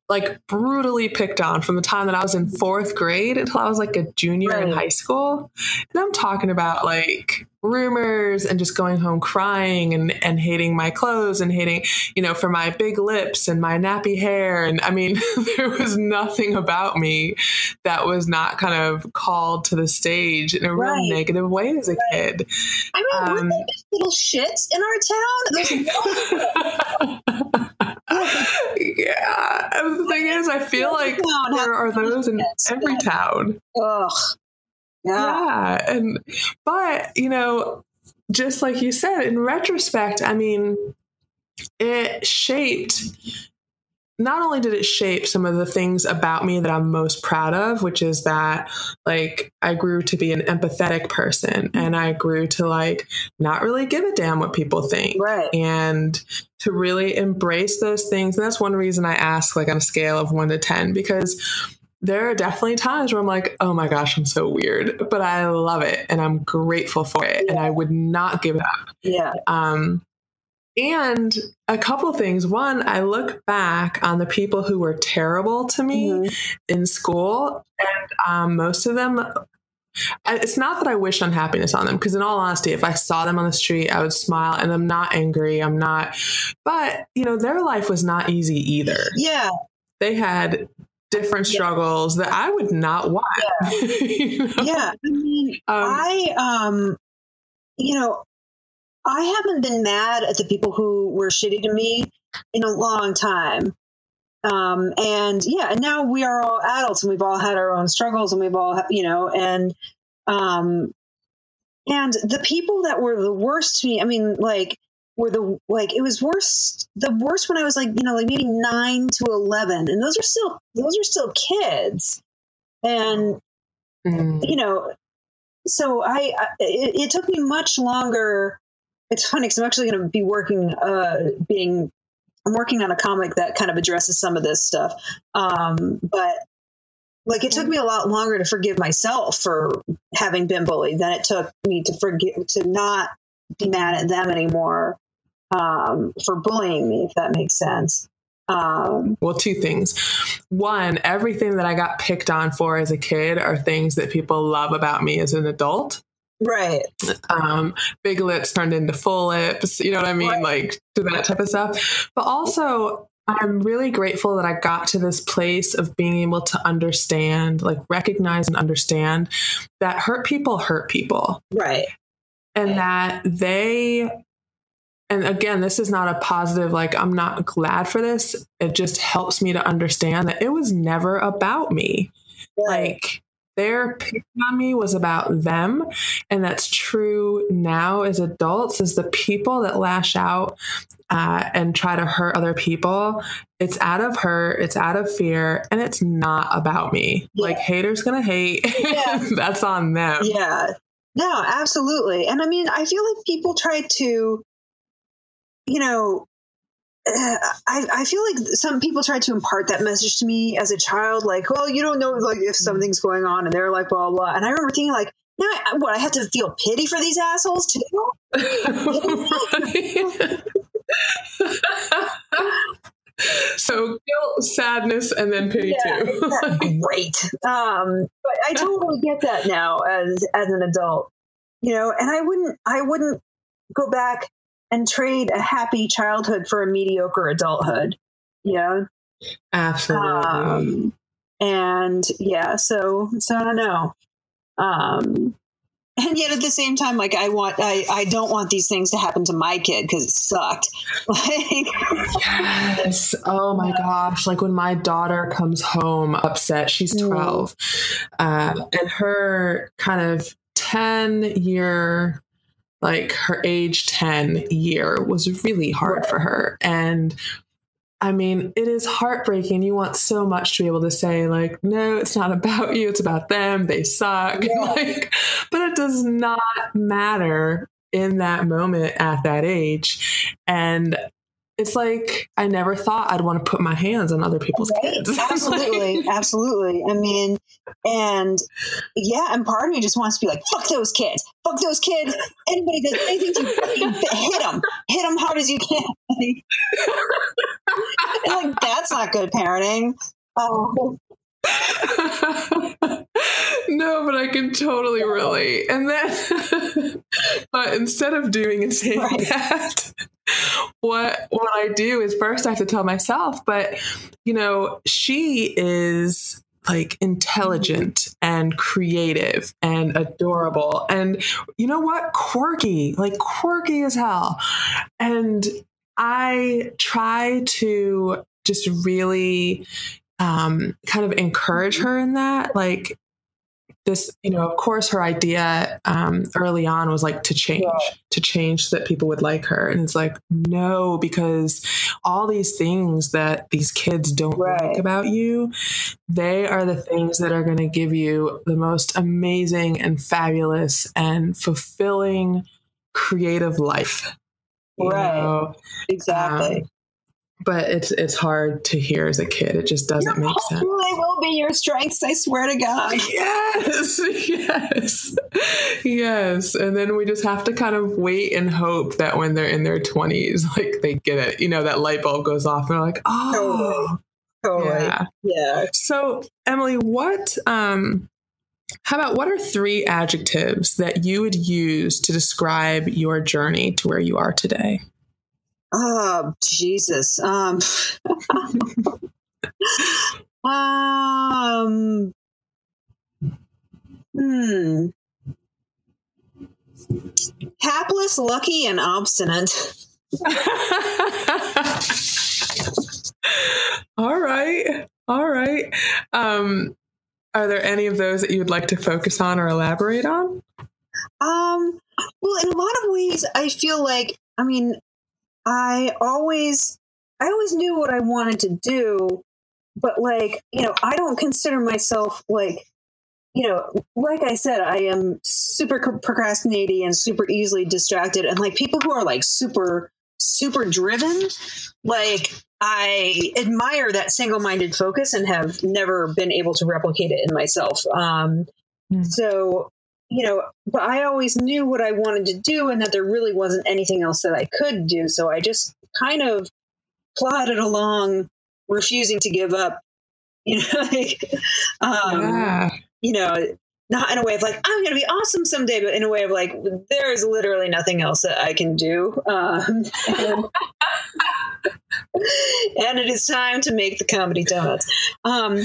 like brutally picked on from the time that I was in fourth grade until I was like a junior right. in high school. And I'm talking about like rumors and just going home crying and, and hating my clothes and hating, you know, for my big lips and my nappy hair. And I mean, there was nothing about me that was not kind of called to the stage in a right. real negative way as a right. kid. I mean, um, little shits in our town? yeah. And the thing is, I feel like there are those in every town. Ugh. Yeah. yeah. And, but, you know, just like you said, in retrospect, I mean, it shaped not only did it shape some of the things about me that I'm most proud of, which is that like I grew to be an empathetic person and I grew to like not really give a damn what people think. Right. And to really embrace those things. And that's one reason I ask like on a scale of one to 10, because there are definitely times where I'm like, oh my gosh, I'm so weird, but I love it and I'm grateful for it. Yeah. And I would not give it up. Yeah. Um, and a couple things. One, I look back on the people who were terrible to me mm-hmm. in school, and um, most of them. It's not that I wish unhappiness on them, because in all honesty, if I saw them on the street, I would smile, and I'm not angry. I'm not, but you know, their life was not easy either. Yeah, they had different struggles yeah. that I would not want. Yeah, you know? yeah. I mean, um, I um, you know, I haven't been mad at the people who were shitty to me in a long time. Um, and yeah, and now we are all adults and we've all had our own struggles and we've all, you know, and, um, and the people that were the worst to me, I mean, like, were the like it was worse the worst when I was like you know like maybe nine to eleven and those are still those are still kids and mm. you know so I, I it, it, took me much longer it's funny because I'm actually going to be working, uh, being, I'm working on a comic that kind of addresses some of this stuff. Um, but like it took me a lot longer to forgive myself for having been bullied than it took me to forgive, to not be mad at them anymore um, for bullying me, if that makes sense. Um, well, two things. One, everything that I got picked on for as a kid are things that people love about me as an adult. Right. Um, big lips turned into full lips, you know what I mean? Right. Like to that type of stuff. But also, I'm really grateful that I got to this place of being able to understand, like recognize and understand that hurt people hurt people. Right. And right. that they, and again, this is not a positive, like, I'm not glad for this. It just helps me to understand that it was never about me. Right. Like, their picking on me was about them. And that's true now as adults, as the people that lash out uh, and try to hurt other people. It's out of hurt, it's out of fear, and it's not about me. Yeah. Like haters gonna hate. Yeah. that's on them. Yeah. No, absolutely. And I mean, I feel like people try to, you know, I, I feel like some people tried to impart that message to me as a child, like, well, you don't know like if something's going on, and they're like, blah blah. And I remember thinking, like, now I, what I have to feel pity for these assholes too. so guilt, sadness, and then pity yeah, too. great. Um, but I totally get that now as as an adult, you know. And I wouldn't, I wouldn't go back and trade a happy childhood for a mediocre adulthood. Yeah. Absolutely. Um, and yeah, so so I don't know. Um and yet at the same time like i want i i don't want these things to happen to my kid because it sucked like yes oh my gosh like when my daughter comes home upset she's mm. 12 mm. uh, and her kind of 10 year like her age 10 year was really hard for her. And I mean, it is heartbreaking. You want so much to be able to say, like, no, it's not about you, it's about them. They suck. Yeah. like, but it does not matter in that moment at that age. And it's like I never thought I'd want to put my hands on other people's right. kids. absolutely, absolutely. I mean, and yeah, and part of me just wants to be like, "Fuck those kids! Fuck those kids! Anybody that anything to hit them, hit them hard as you can." like that's not good parenting. Oh, no, but I can totally relate. And then, but instead of doing and saying right. that, what what I do is first I have to tell myself, but you know, she is like intelligent and creative and adorable and you know what quirky like quirky as hell and i try to just really um, kind of encourage her in that. Like this, you know, of course, her idea um, early on was like to change, yeah. to change so that people would like her. And it's like, no, because all these things that these kids don't right. like about you, they are the things that are going to give you the most amazing and fabulous and fulfilling creative life. Right. Know? Exactly. Um, but it's it's hard to hear as a kid. It just doesn't Your make sense. They will be your strengths. I swear to God. Yes, yes, yes. And then we just have to kind of wait and hope that when they're in their twenties, like they get it. You know, that light bulb goes off, and they're like, oh, totally. totally. yeah, yeah. So, Emily, what? um how about what are three adjectives that you would use to describe your journey to where you are today? Oh, Jesus. Um, um, hmm. Hapless, lucky, and obstinate. All right. All right. Um, are there any of those that you would like to focus on or elaborate on? Um, well, in a lot of ways, I feel like, I mean, I always I always knew what I wanted to do, but like, you know, I don't consider myself like you know, like I said, I am super procrastinating and super easily distracted. And like people who are like super, super driven, like I admire that single minded focus and have never been able to replicate it in myself. Um, mm. So you know, but I always knew what I wanted to do and that there really wasn't anything else that I could do. So I just kind of plodded along, refusing to give up. You know, like, um, yeah. you know, not in a way of like I'm going to be awesome someday, but in a way of like there is literally nothing else that I can do, um, and, and, it is time to make the comedy donuts. Um,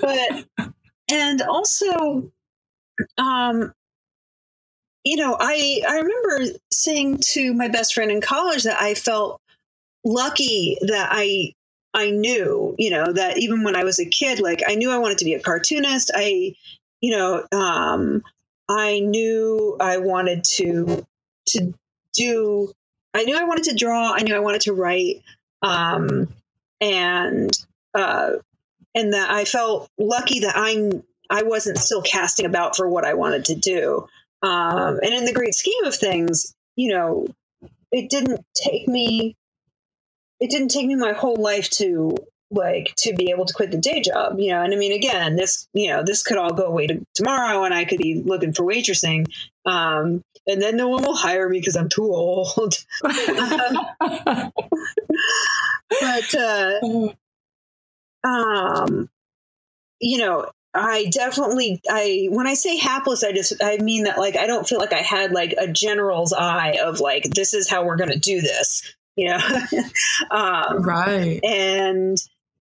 but and also um, you know, I I remember saying to my best friend in college that I felt lucky that I I knew, you know, that even when I was a kid, like I knew I wanted to be a cartoonist. I, you know, um, I knew I wanted to to do. I knew I wanted to draw. I knew I wanted to write, um, and uh, and that I felt lucky that I I wasn't still casting about for what I wanted to do. Um, and in the great scheme of things, you know, it didn't take me, it didn't take me my whole life to like to be able to quit the day job, you know. And I mean, again, this, you know, this could all go away to tomorrow, and I could be looking for waitressing, um, and then no one will hire me because I'm too old. but uh, um, you know, I definitely I when I say hapless I just I mean that like I don't feel like I had like a general's eye of like this is how we're going to do this you know? Um, right. and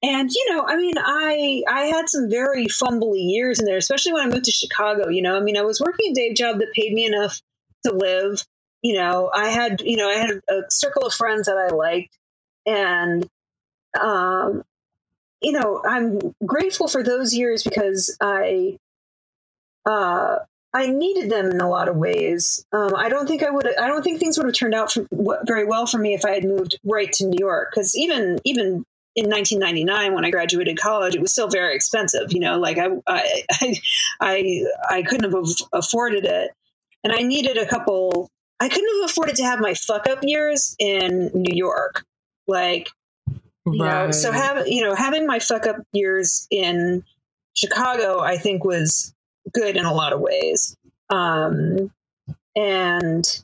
and you know I mean I I had some very fumbly years in there especially when I moved to Chicago you know? I mean I was working a day job that paid me enough to live you know? I had you know I had a circle of friends that I liked and um you know, I'm grateful for those years because I, uh, I needed them in a lot of ways. Um, I don't think I would. I don't think things would have turned out for, very well for me if I had moved right to New York. Because even even in 1999, when I graduated college, it was still very expensive. You know, like I I I, I couldn't have afforded it, and I needed a couple. I couldn't have afforded to have my fuck up years in New York. Like, you right. know, so have you know having my fuck up years in Chicago, I think was good in a lot of ways. Um, and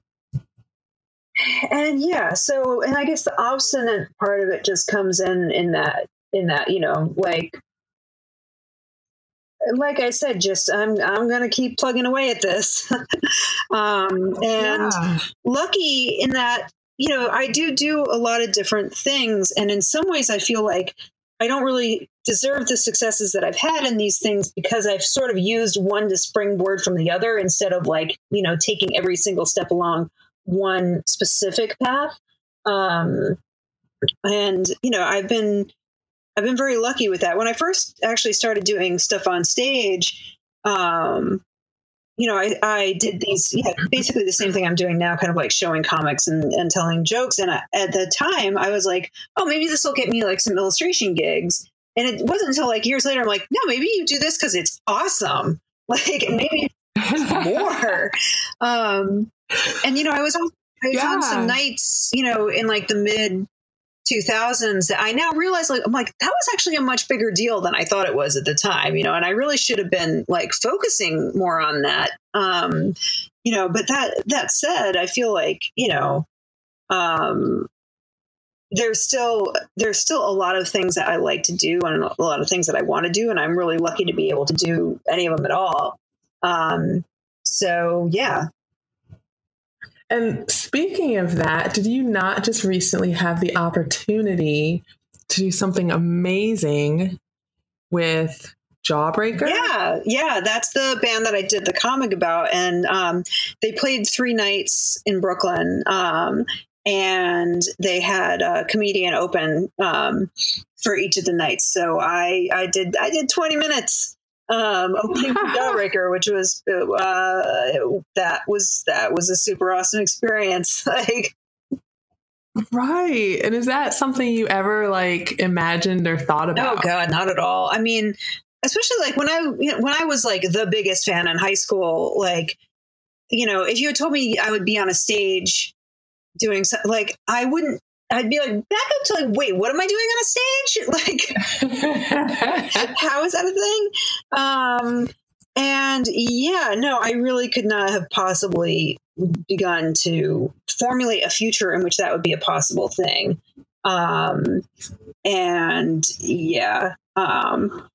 and yeah, so and I guess the obstinate part of it just comes in in that in that you know like like I said, just I'm I'm gonna keep plugging away at this. um, and yeah. lucky in that you know I do do a lot of different things, and in some ways I feel like I don't really deserve the successes that I've had in these things because I've sort of used one to springboard from the other instead of like you know taking every single step along one specific path. Um, and you know I've been I've been very lucky with that. When I first actually started doing stuff on stage, um, you know, I, I did these, yeah, basically the same thing I'm doing now, kind of like showing comics and, and telling jokes. And I, at the time, I was like, oh, maybe this will get me like some illustration gigs. And it wasn't until like years later, I'm like, no, maybe you do this because it's awesome. Like maybe more. Um, and you know, I was on, I was yeah. on some nights, you know, in like the mid 2000s i now realize like i'm like that was actually a much bigger deal than i thought it was at the time you know and i really should have been like focusing more on that um you know but that that said i feel like you know um there's still there's still a lot of things that i like to do and a lot of things that i want to do and i'm really lucky to be able to do any of them at all um so yeah and speaking of that, did you not just recently have the opportunity to do something amazing with Jawbreaker? Yeah, yeah, that's the band that I did the comic about, and um, they played three nights in Brooklyn, um, and they had a comedian open um, for each of the nights. So I, I did, I did twenty minutes um, opening for Jawbreaker, which was uh, that was that was a super awesome experience. like, right? And is that something you ever like imagined or thought about? Oh God, not at all. I mean, especially like when I you know, when I was like the biggest fan in high school, like you know, if you had told me I would be on a stage doing so, like I wouldn't I'd be like back up to like, wait, what am I doing on a stage? Like, how is that a thing? Um, and yeah, no, I really could not have possibly begun to formulate a future in which that would be a possible thing. Um, and yeah, um,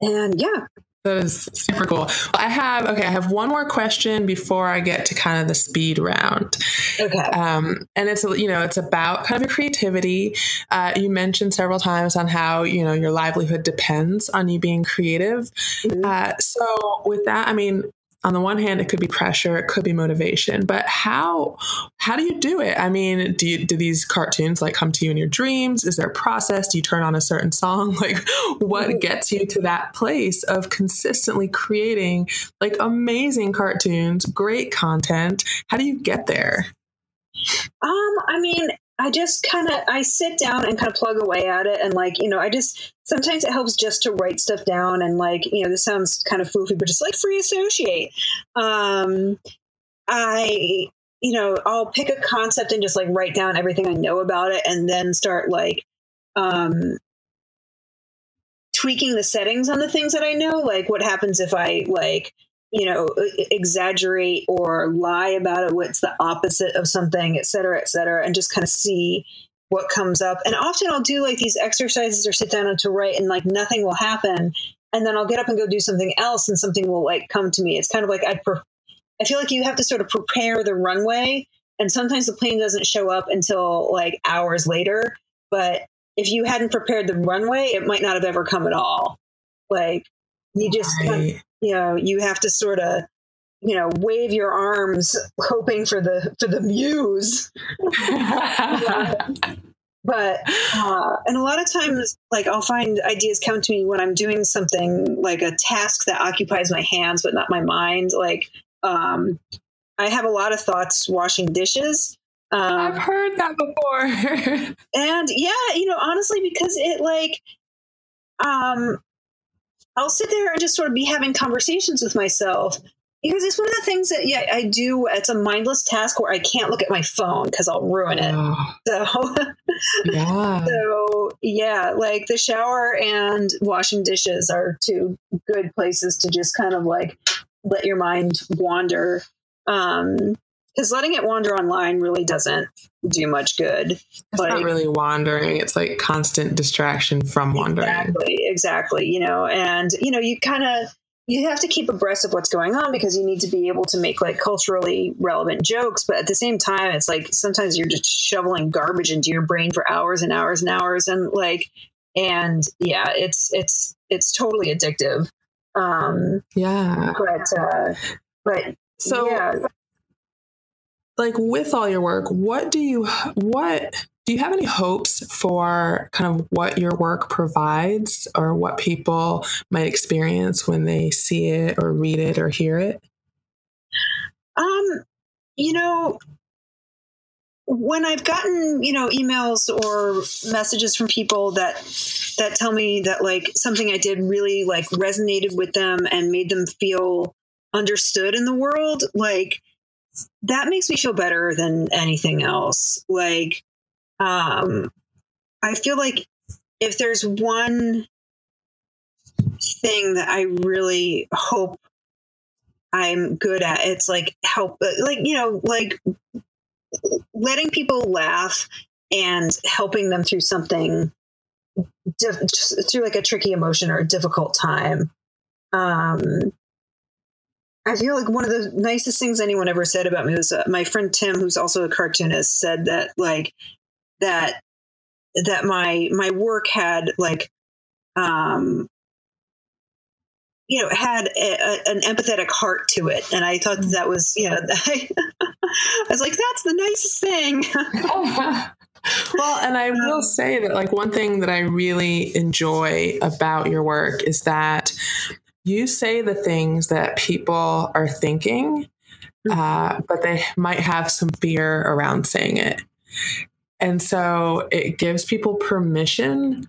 and yeah, that is super cool. I have okay. I have one more question before I get to kind of the speed round. Okay. Um, and it's you know it's about kind of your creativity. Uh, you mentioned several times on how you know your livelihood depends on you being creative. Mm-hmm. Uh, so with that, I mean, on the one hand it could be pressure it could be motivation but how how do you do it? I mean do you do these cartoons like come to you in your dreams? Is there a process? Do you turn on a certain song? Like what mm-hmm. gets you to that place of consistently creating like amazing cartoons great content? How do you get there? Um i mean I just kind of I sit down and kind of plug away at it and like you know I just sometimes it helps just to write stuff down and like you know this sounds kind of foofy but just like free associate. Um, I you know I'll pick a concept and just like write down everything I know about it and then start like um tweaking the settings on the things that I know like what happens if I like you know exaggerate or lie about it what's the opposite of something et cetera et cetera and just kind of see what comes up. And often i'll do like these exercises or sit down and to write and like nothing will happen and then i'll get up and go do something else and something will like come to me. It's kind of like i pre- i feel like you have to sort of prepare the runway and sometimes the plane doesn't show up until like hours later but if you hadn't prepared the runway it might not have ever come at all. Like you just right. kind of, you know you have to sort of you know wave your arms hoping for the for the muse but uh, and a lot of times like i'll find ideas come to me when i'm doing something like a task that occupies my hands but not my mind like um, i have a lot of thoughts washing dishes um, i've heard that before and yeah you know honestly because it like um I'll sit there and just sort of be having conversations with myself. because it's one of the things that yeah I do. It's a mindless task where I can't look at my phone because I'll ruin it. Oh, So yeah. so yeah, like the shower and washing dishes are two good places to just kind of like let your mind wander. Um, because letting it wander online really doesn't do much good. It's not really wandering. It's like constant distraction from wandering. Exactly, exactly. You know, and you know, you kind of you have to keep abreast of what's going on because you need to be able to make like culturally relevant jokes. But at the same time, it's like sometimes you're just shoveling garbage into your brain for hours and hours and hours, and like, and yeah, it's it's it's totally addictive. Um, Yeah. but uh, but So yeah, like with all your work, what do you what do you have any hopes for kind of what your work provides or what people might experience when they see it or read it or hear it? Um, you know, when I've gotten, you know, emails or messages from people that that tell me that like something I did really like resonated with them and made them feel understood in the world, like that makes me feel better than anything else. Like um I feel like if there's one thing that I really hope I'm good at. It's like help, like, you know, like letting people laugh and helping them through something, diff- through like a tricky emotion or a difficult time. Um, I feel like one of the nicest things anyone ever said about me was uh, my friend Tim, who's also a cartoonist, said that like that that my my work had like um you know had a, a, an empathetic heart to it. And i thought that, that was you know I, was like that's the nicest thing. Well, and I will say that like one thing that I really enjoy about your work is that you say the things that people are thinking, uh, but they might have some fear around saying it. And so it gives people permission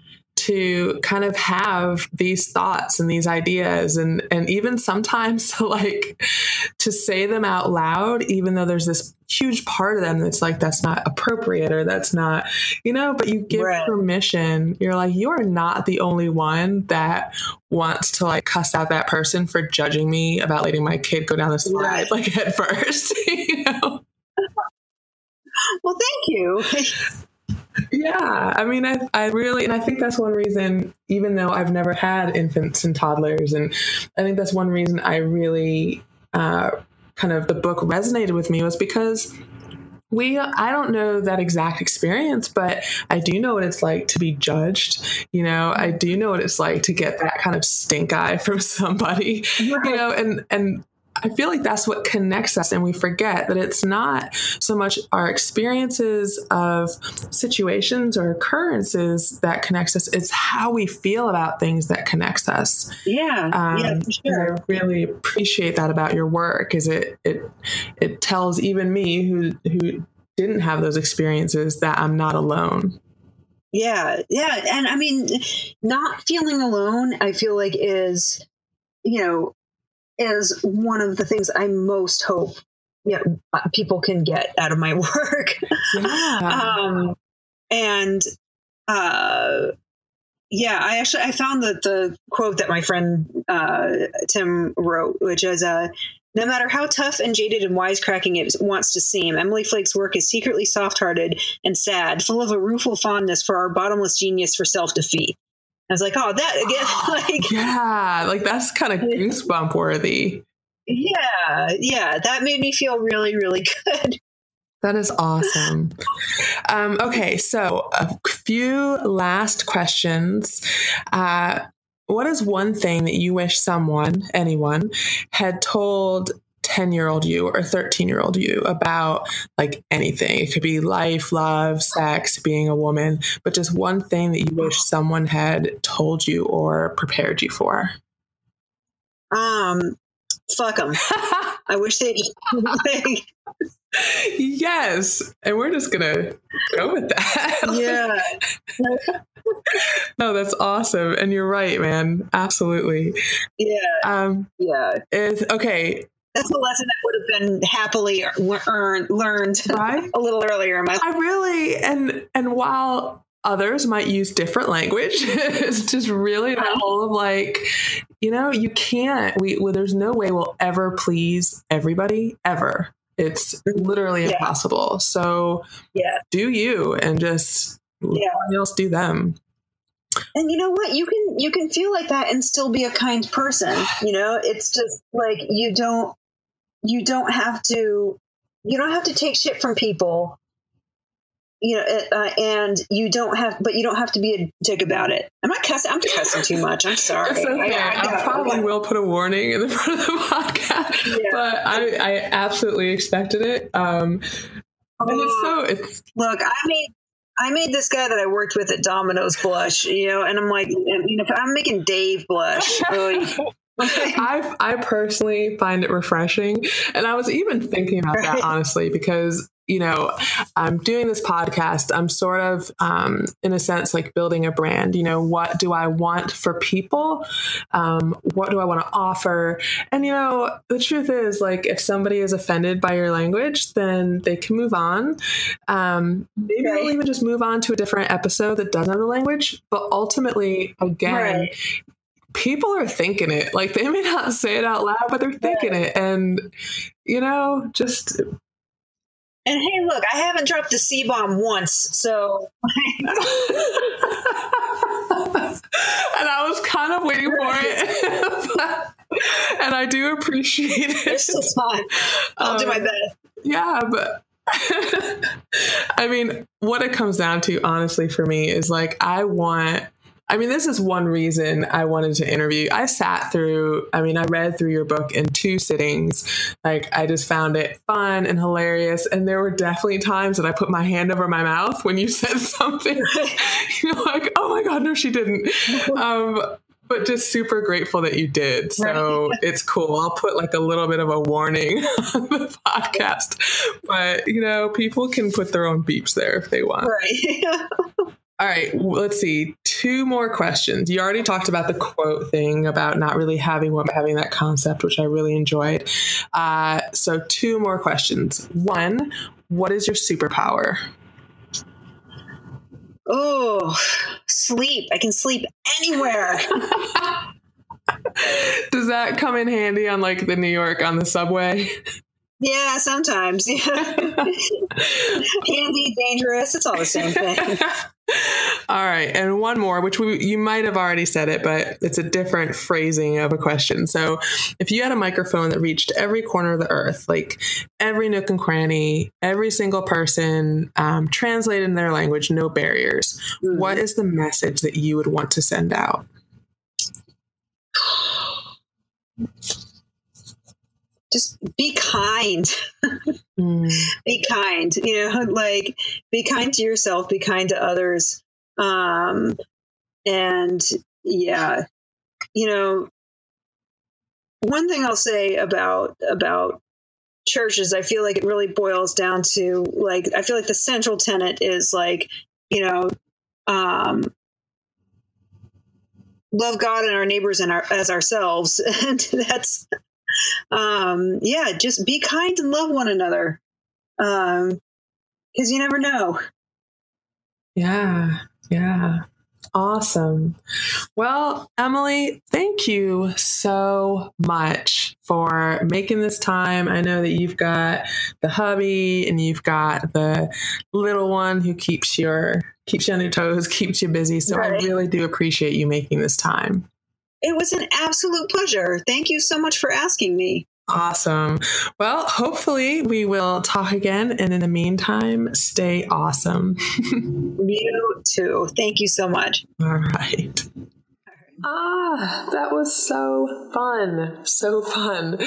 to kind of have these thoughts and these ideas and and even sometimes to like to say them out loud even though there's this huge part of them that's like that's not appropriate or that's not you know but you give Right. permission you're like you're not the only one that wants to like cuss out that person for judging me about letting my kid go down the slide Right. like at first you know well thank you Yeah, I mean, I, I really, and I think that's one reason, even though I've never had infants and toddlers, and I think that's one reason I really uh, kind of the book resonated with me was because we, I don't know that exact experience, but I do know what it's like to be judged. You know, I do know what it's like to get that kind of stink eye from somebody, you know, and, and, I feel like that's what connects us, and we forget that it's not so much our experiences of situations or occurrences that connects us. It's how we feel about things that connects us. yeah Um, yeah for sure I really appreciate that about your work. Is it it it tells even me who who didn't have those experiences that I'm not alone. Yeah, yeah, and I mean, not feeling alone, I feel like is, you know, is one of the things I most hope, you know, people can get out of my work. Yeah. um, and uh, yeah, I actually I found that the quote that my friend uh, Tim wrote, which is uh, no matter how tough and jaded and wisecracking it wants to seem, Emily Flake's work is secretly soft-hearted and sad, full of a rueful fondness for our bottomless genius for self-defeat. I was like, oh, that again, like, yeah, like that's kind of goosebump worthy. yeah, yeah, that made me feel really, really good. That is awesome. Um, okay, so a few last questions. Uh, what is one thing that you wish someone, anyone, had told 10 year old you or 13 year old you about like anything? It could be life, love, sex, being a woman, but just one thing that you wish someone had told you or prepared you for. Um, fuck them. I wish they yes. And we're just going to go with that. yeah, no, that's awesome. And you're right, man. Absolutely. yeah, Um, yeah. is, okay. That's a lesson that would have been happily earned, learned right? a little earlier in my life. I really and and while others might use different language, it's just really that uh-huh. whole of like, you know, you can't. We well, there's no way we'll ever please everybody ever. It's mm-hmm. literally yeah. impossible. So yeah, do you and just yeah. else do them. And you know what? You can you can feel like that and still be a kind person. You know, it's just like you don't you don't have to you don't have to take shit from people you know, uh, uh, and you don't have, but you don't have to be a dick about it. I'm not cussing. I'm cussing too much. I'm sorry. okay. I, I, I, I probably will put a warning in the front of the podcast, yeah. but I, I absolutely expected it. Um, and it's so it's look. I made I made this guy that I worked with at Domino's blush, you know, and I'm like, you know, I'm making Dave blush. I I personally find it refreshing, and I was even thinking about that honestly because you know, I'm doing this podcast. I'm sort of, um, in a sense, like building a brand. You know, what do I want for people? Um, what do I want to offer? And, you know, the truth is, like, if somebody is offended by your language, then they can move on. Um, maybe right. they'll even just move on to a different episode that doesn't have the language. But ultimately, again, right people are thinking it. Like they may not say it out loud, but they're thinking it. And, you know, just and hey, look, I haven't dropped a C bomb once, so. and I was kind of waiting for it. and I do appreciate it. There's still time. I'll um, do my um, best. Yeah, but I mean, what it comes down to, honestly, for me is like, I want I mean, this is one reason I wanted to interview. I sat through, I mean, I read through your book in two sittings. Like, I just found it fun and hilarious. And there were definitely times that I put my hand over my mouth when you said something. You're like, oh my God, no, she didn't. Um, but just super grateful that you did. So right. it's cool. I'll put like a little bit of a warning on the podcast. But, you know, people can put their own beeps there if they want. Right. All right, let's see. Two more questions. You already talked about the quote thing about not really having one, but having that concept, which I really enjoyed. Uh, so, two more questions. One, what is your superpower? Oh, sleep. I can sleep anywhere. Does that come in handy on like the New York on the subway? Yeah, sometimes. Yeah. Handy, dangerous. It's all the same thing. All right. And one more, which we, you might have already said it, but it's a different phrasing of a question. So if you had a microphone that reached every corner of the earth, like every nook and cranny, every single person, um, translated in their language, no barriers, mm. what is the message that you would want to send out? Just be kind. mm. Be kind. You know, like be kind to yourself, be kind to others. Um, and yeah, you know, one thing I'll say about about churches, I feel like it really boils down to like I feel like the central tenet is like, you know, um, love God and our neighbors and our as ourselves, and that's um, yeah, just be kind and love one another. Um, because you never know. Yeah, yeah. Awesome. Well, Emily, thank you so much for making this time. I know that you've got the hubby and you've got the little one who keeps your keeps you on your toes, keeps you busy. So right. I really do appreciate you making this time. It was an absolute pleasure. Thank you so much for asking me. Awesome. Well, hopefully we will talk again. And in the meantime, stay awesome. you too. Thank you so much. All right. Ah, that was so fun. So fun.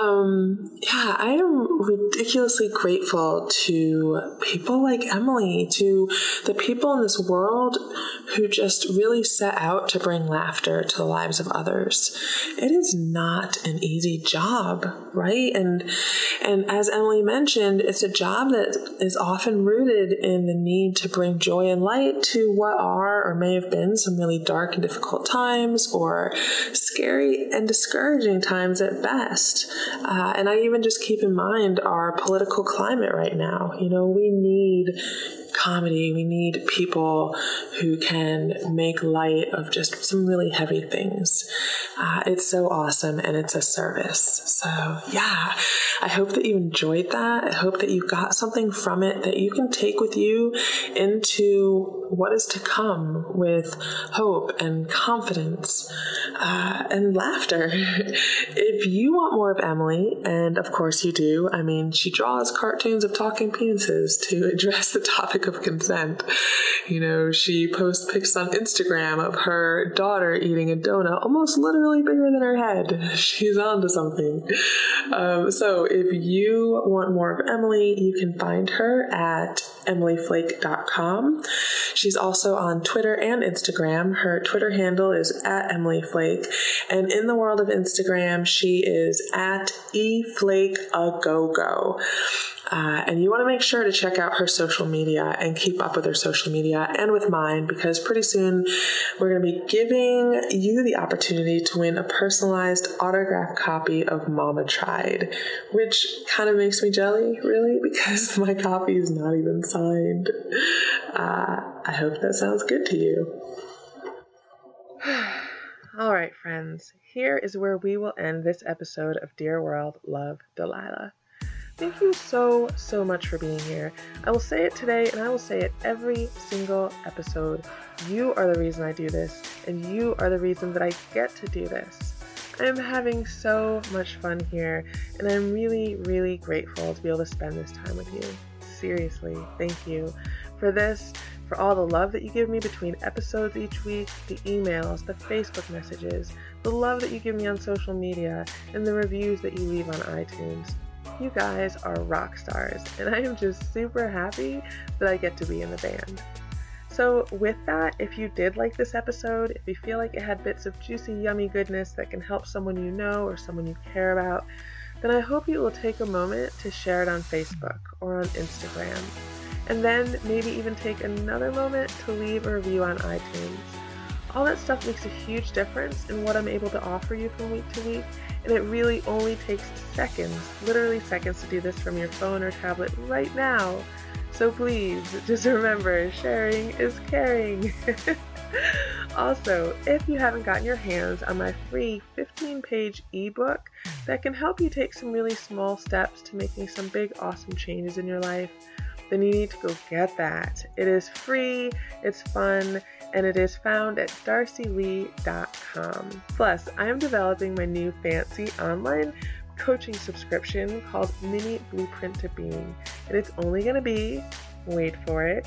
Um, yeah, I am ridiculously grateful to people like Emily, to the people in this world who just really set out to bring laughter to the lives of others. It is not an easy job, right? And and as Emily mentioned, it's a job that is often rooted in the need to bring joy and light to what are or may have been some really dark and difficult times times or scary and discouraging times at best. Uh, and I even just keep in mind our political climate right now. You know, we need comedy. We need people who can make light of just some really heavy things. Uh, it's so awesome and it's a service. So, yeah, I hope that you enjoyed that. I hope that you got something from it that you can take with you into what is to come with hope and confidence uh, and laughter. if you want more of Emily, and of course you do, I mean, she draws cartoons of talking penises to address the topic of consent. You know, she posts pics on Instagram of her daughter eating a donut almost literally bigger than her head. She's onto something. Um, so if you want more of Emily, you can find her at emilyflake.com. She's also on Twitter and Instagram. Her Twitter handle is at Emily Flake. And in the world of Instagram, she is at eflakeagogo. Uh, and you want to make sure to check out her social media and keep up with her social media and with mine because pretty soon we're going to be giving you the opportunity to win a personalized autographed copy of Mama Tried, which kind of makes me jelly, really, because my copy is not even signed. Uh, I hope that sounds good to you. All right, friends, here is where we will end this episode of Dear World Love Delilah. Thank you so, so much for being here. I will say it today and I will say it every single episode. You are the reason I do this, and you are the reason that I get to do this. I am having so much fun here, and I'm really, really grateful to be able to spend this time with you. Seriously, thank you for this, for all the love that you give me between episodes each week, the emails, the Facebook messages, the love that you give me on social media, and the reviews that you leave on iTunes. You guys are rock stars, and I am just super happy that I get to be in the band. So, with that, if you did like this episode, if you feel like it had bits of juicy, yummy goodness that can help someone you know or someone you care about, then I hope you will take a moment to share it on Facebook or on Instagram. And then maybe even take another moment to leave a review on iTunes. All that stuff makes a huge difference in what I'm able to offer you from week to week, and it really only takes seconds, literally seconds, to do this from your phone or tablet right now. So please, just remember sharing is caring. also, if you haven't gotten your hands on my free 15 page ebook that can help you take some really small steps to making some big, awesome changes in your life, then you need to go get that. It is free, it's fun, and it is found at darcylee.com. Plus, I am developing my new fancy online coaching subscription called Mini Blueprint to Being, and it's only going to be, wait for it,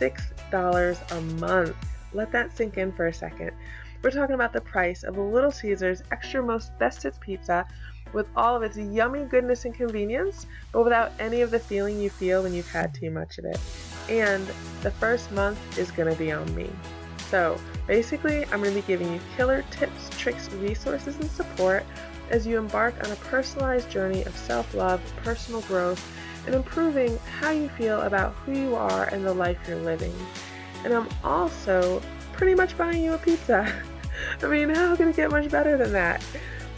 $6 a month. Let that sink in for a second. We're talking about the price of a Little Caesars Extra Most Bestest Pizza with all of its yummy goodness and convenience, but without any of the feeling you feel when you've had too much of it. And the first month is going to be on me. So basically, I'm going to be giving you killer tips, tricks, resources, and support as you embark on a personalized journey of self love, personal growth, and improving how you feel about who you are and the life you're living. And I'm also pretty much buying you a pizza. I mean, how can it get much better than that?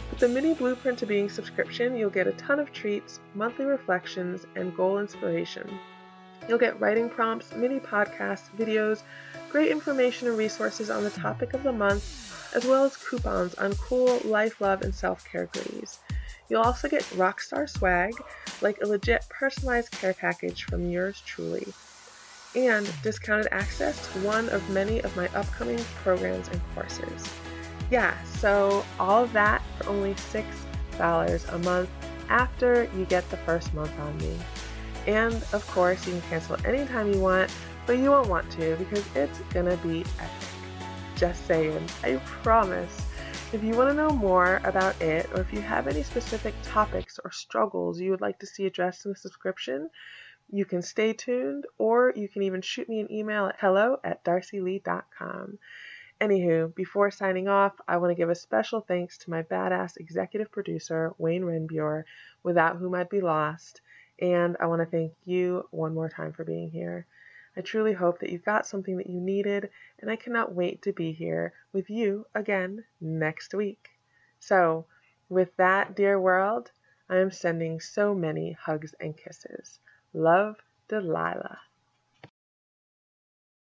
With the mini blueprint to being subscription, you'll get a ton of treats, monthly reflections, and goal inspiration. You'll get writing prompts, mini podcasts, videos, great information and resources on the topic of the month, as well as coupons on cool life, love, and self care goodies. You'll also get rockstar swag, like a legit personalized care package from yours truly, and discounted access to one of many of my upcoming programs and courses. Yeah, so all of that for only $6 a month after you get the first month on me. And of course, you can cancel anytime you want, but you won't want to because it's gonna be epic. Just saying, I promise. If you want to know more about it, or if you have any specific topics or struggles you would like to see addressed in the subscription, you can stay tuned, or you can even shoot me an email at hello at darcylee.com. Anywho, before signing off, I want to give a special thanks to my badass executive producer, Wayne Renbure, without whom I'd be lost, and I want to thank you one more time for being here. I truly hope that you got something that you needed, and I cannot wait to be here with you again next week. So, with that, dear world, I am sending so many hugs and kisses. Love, Delilah.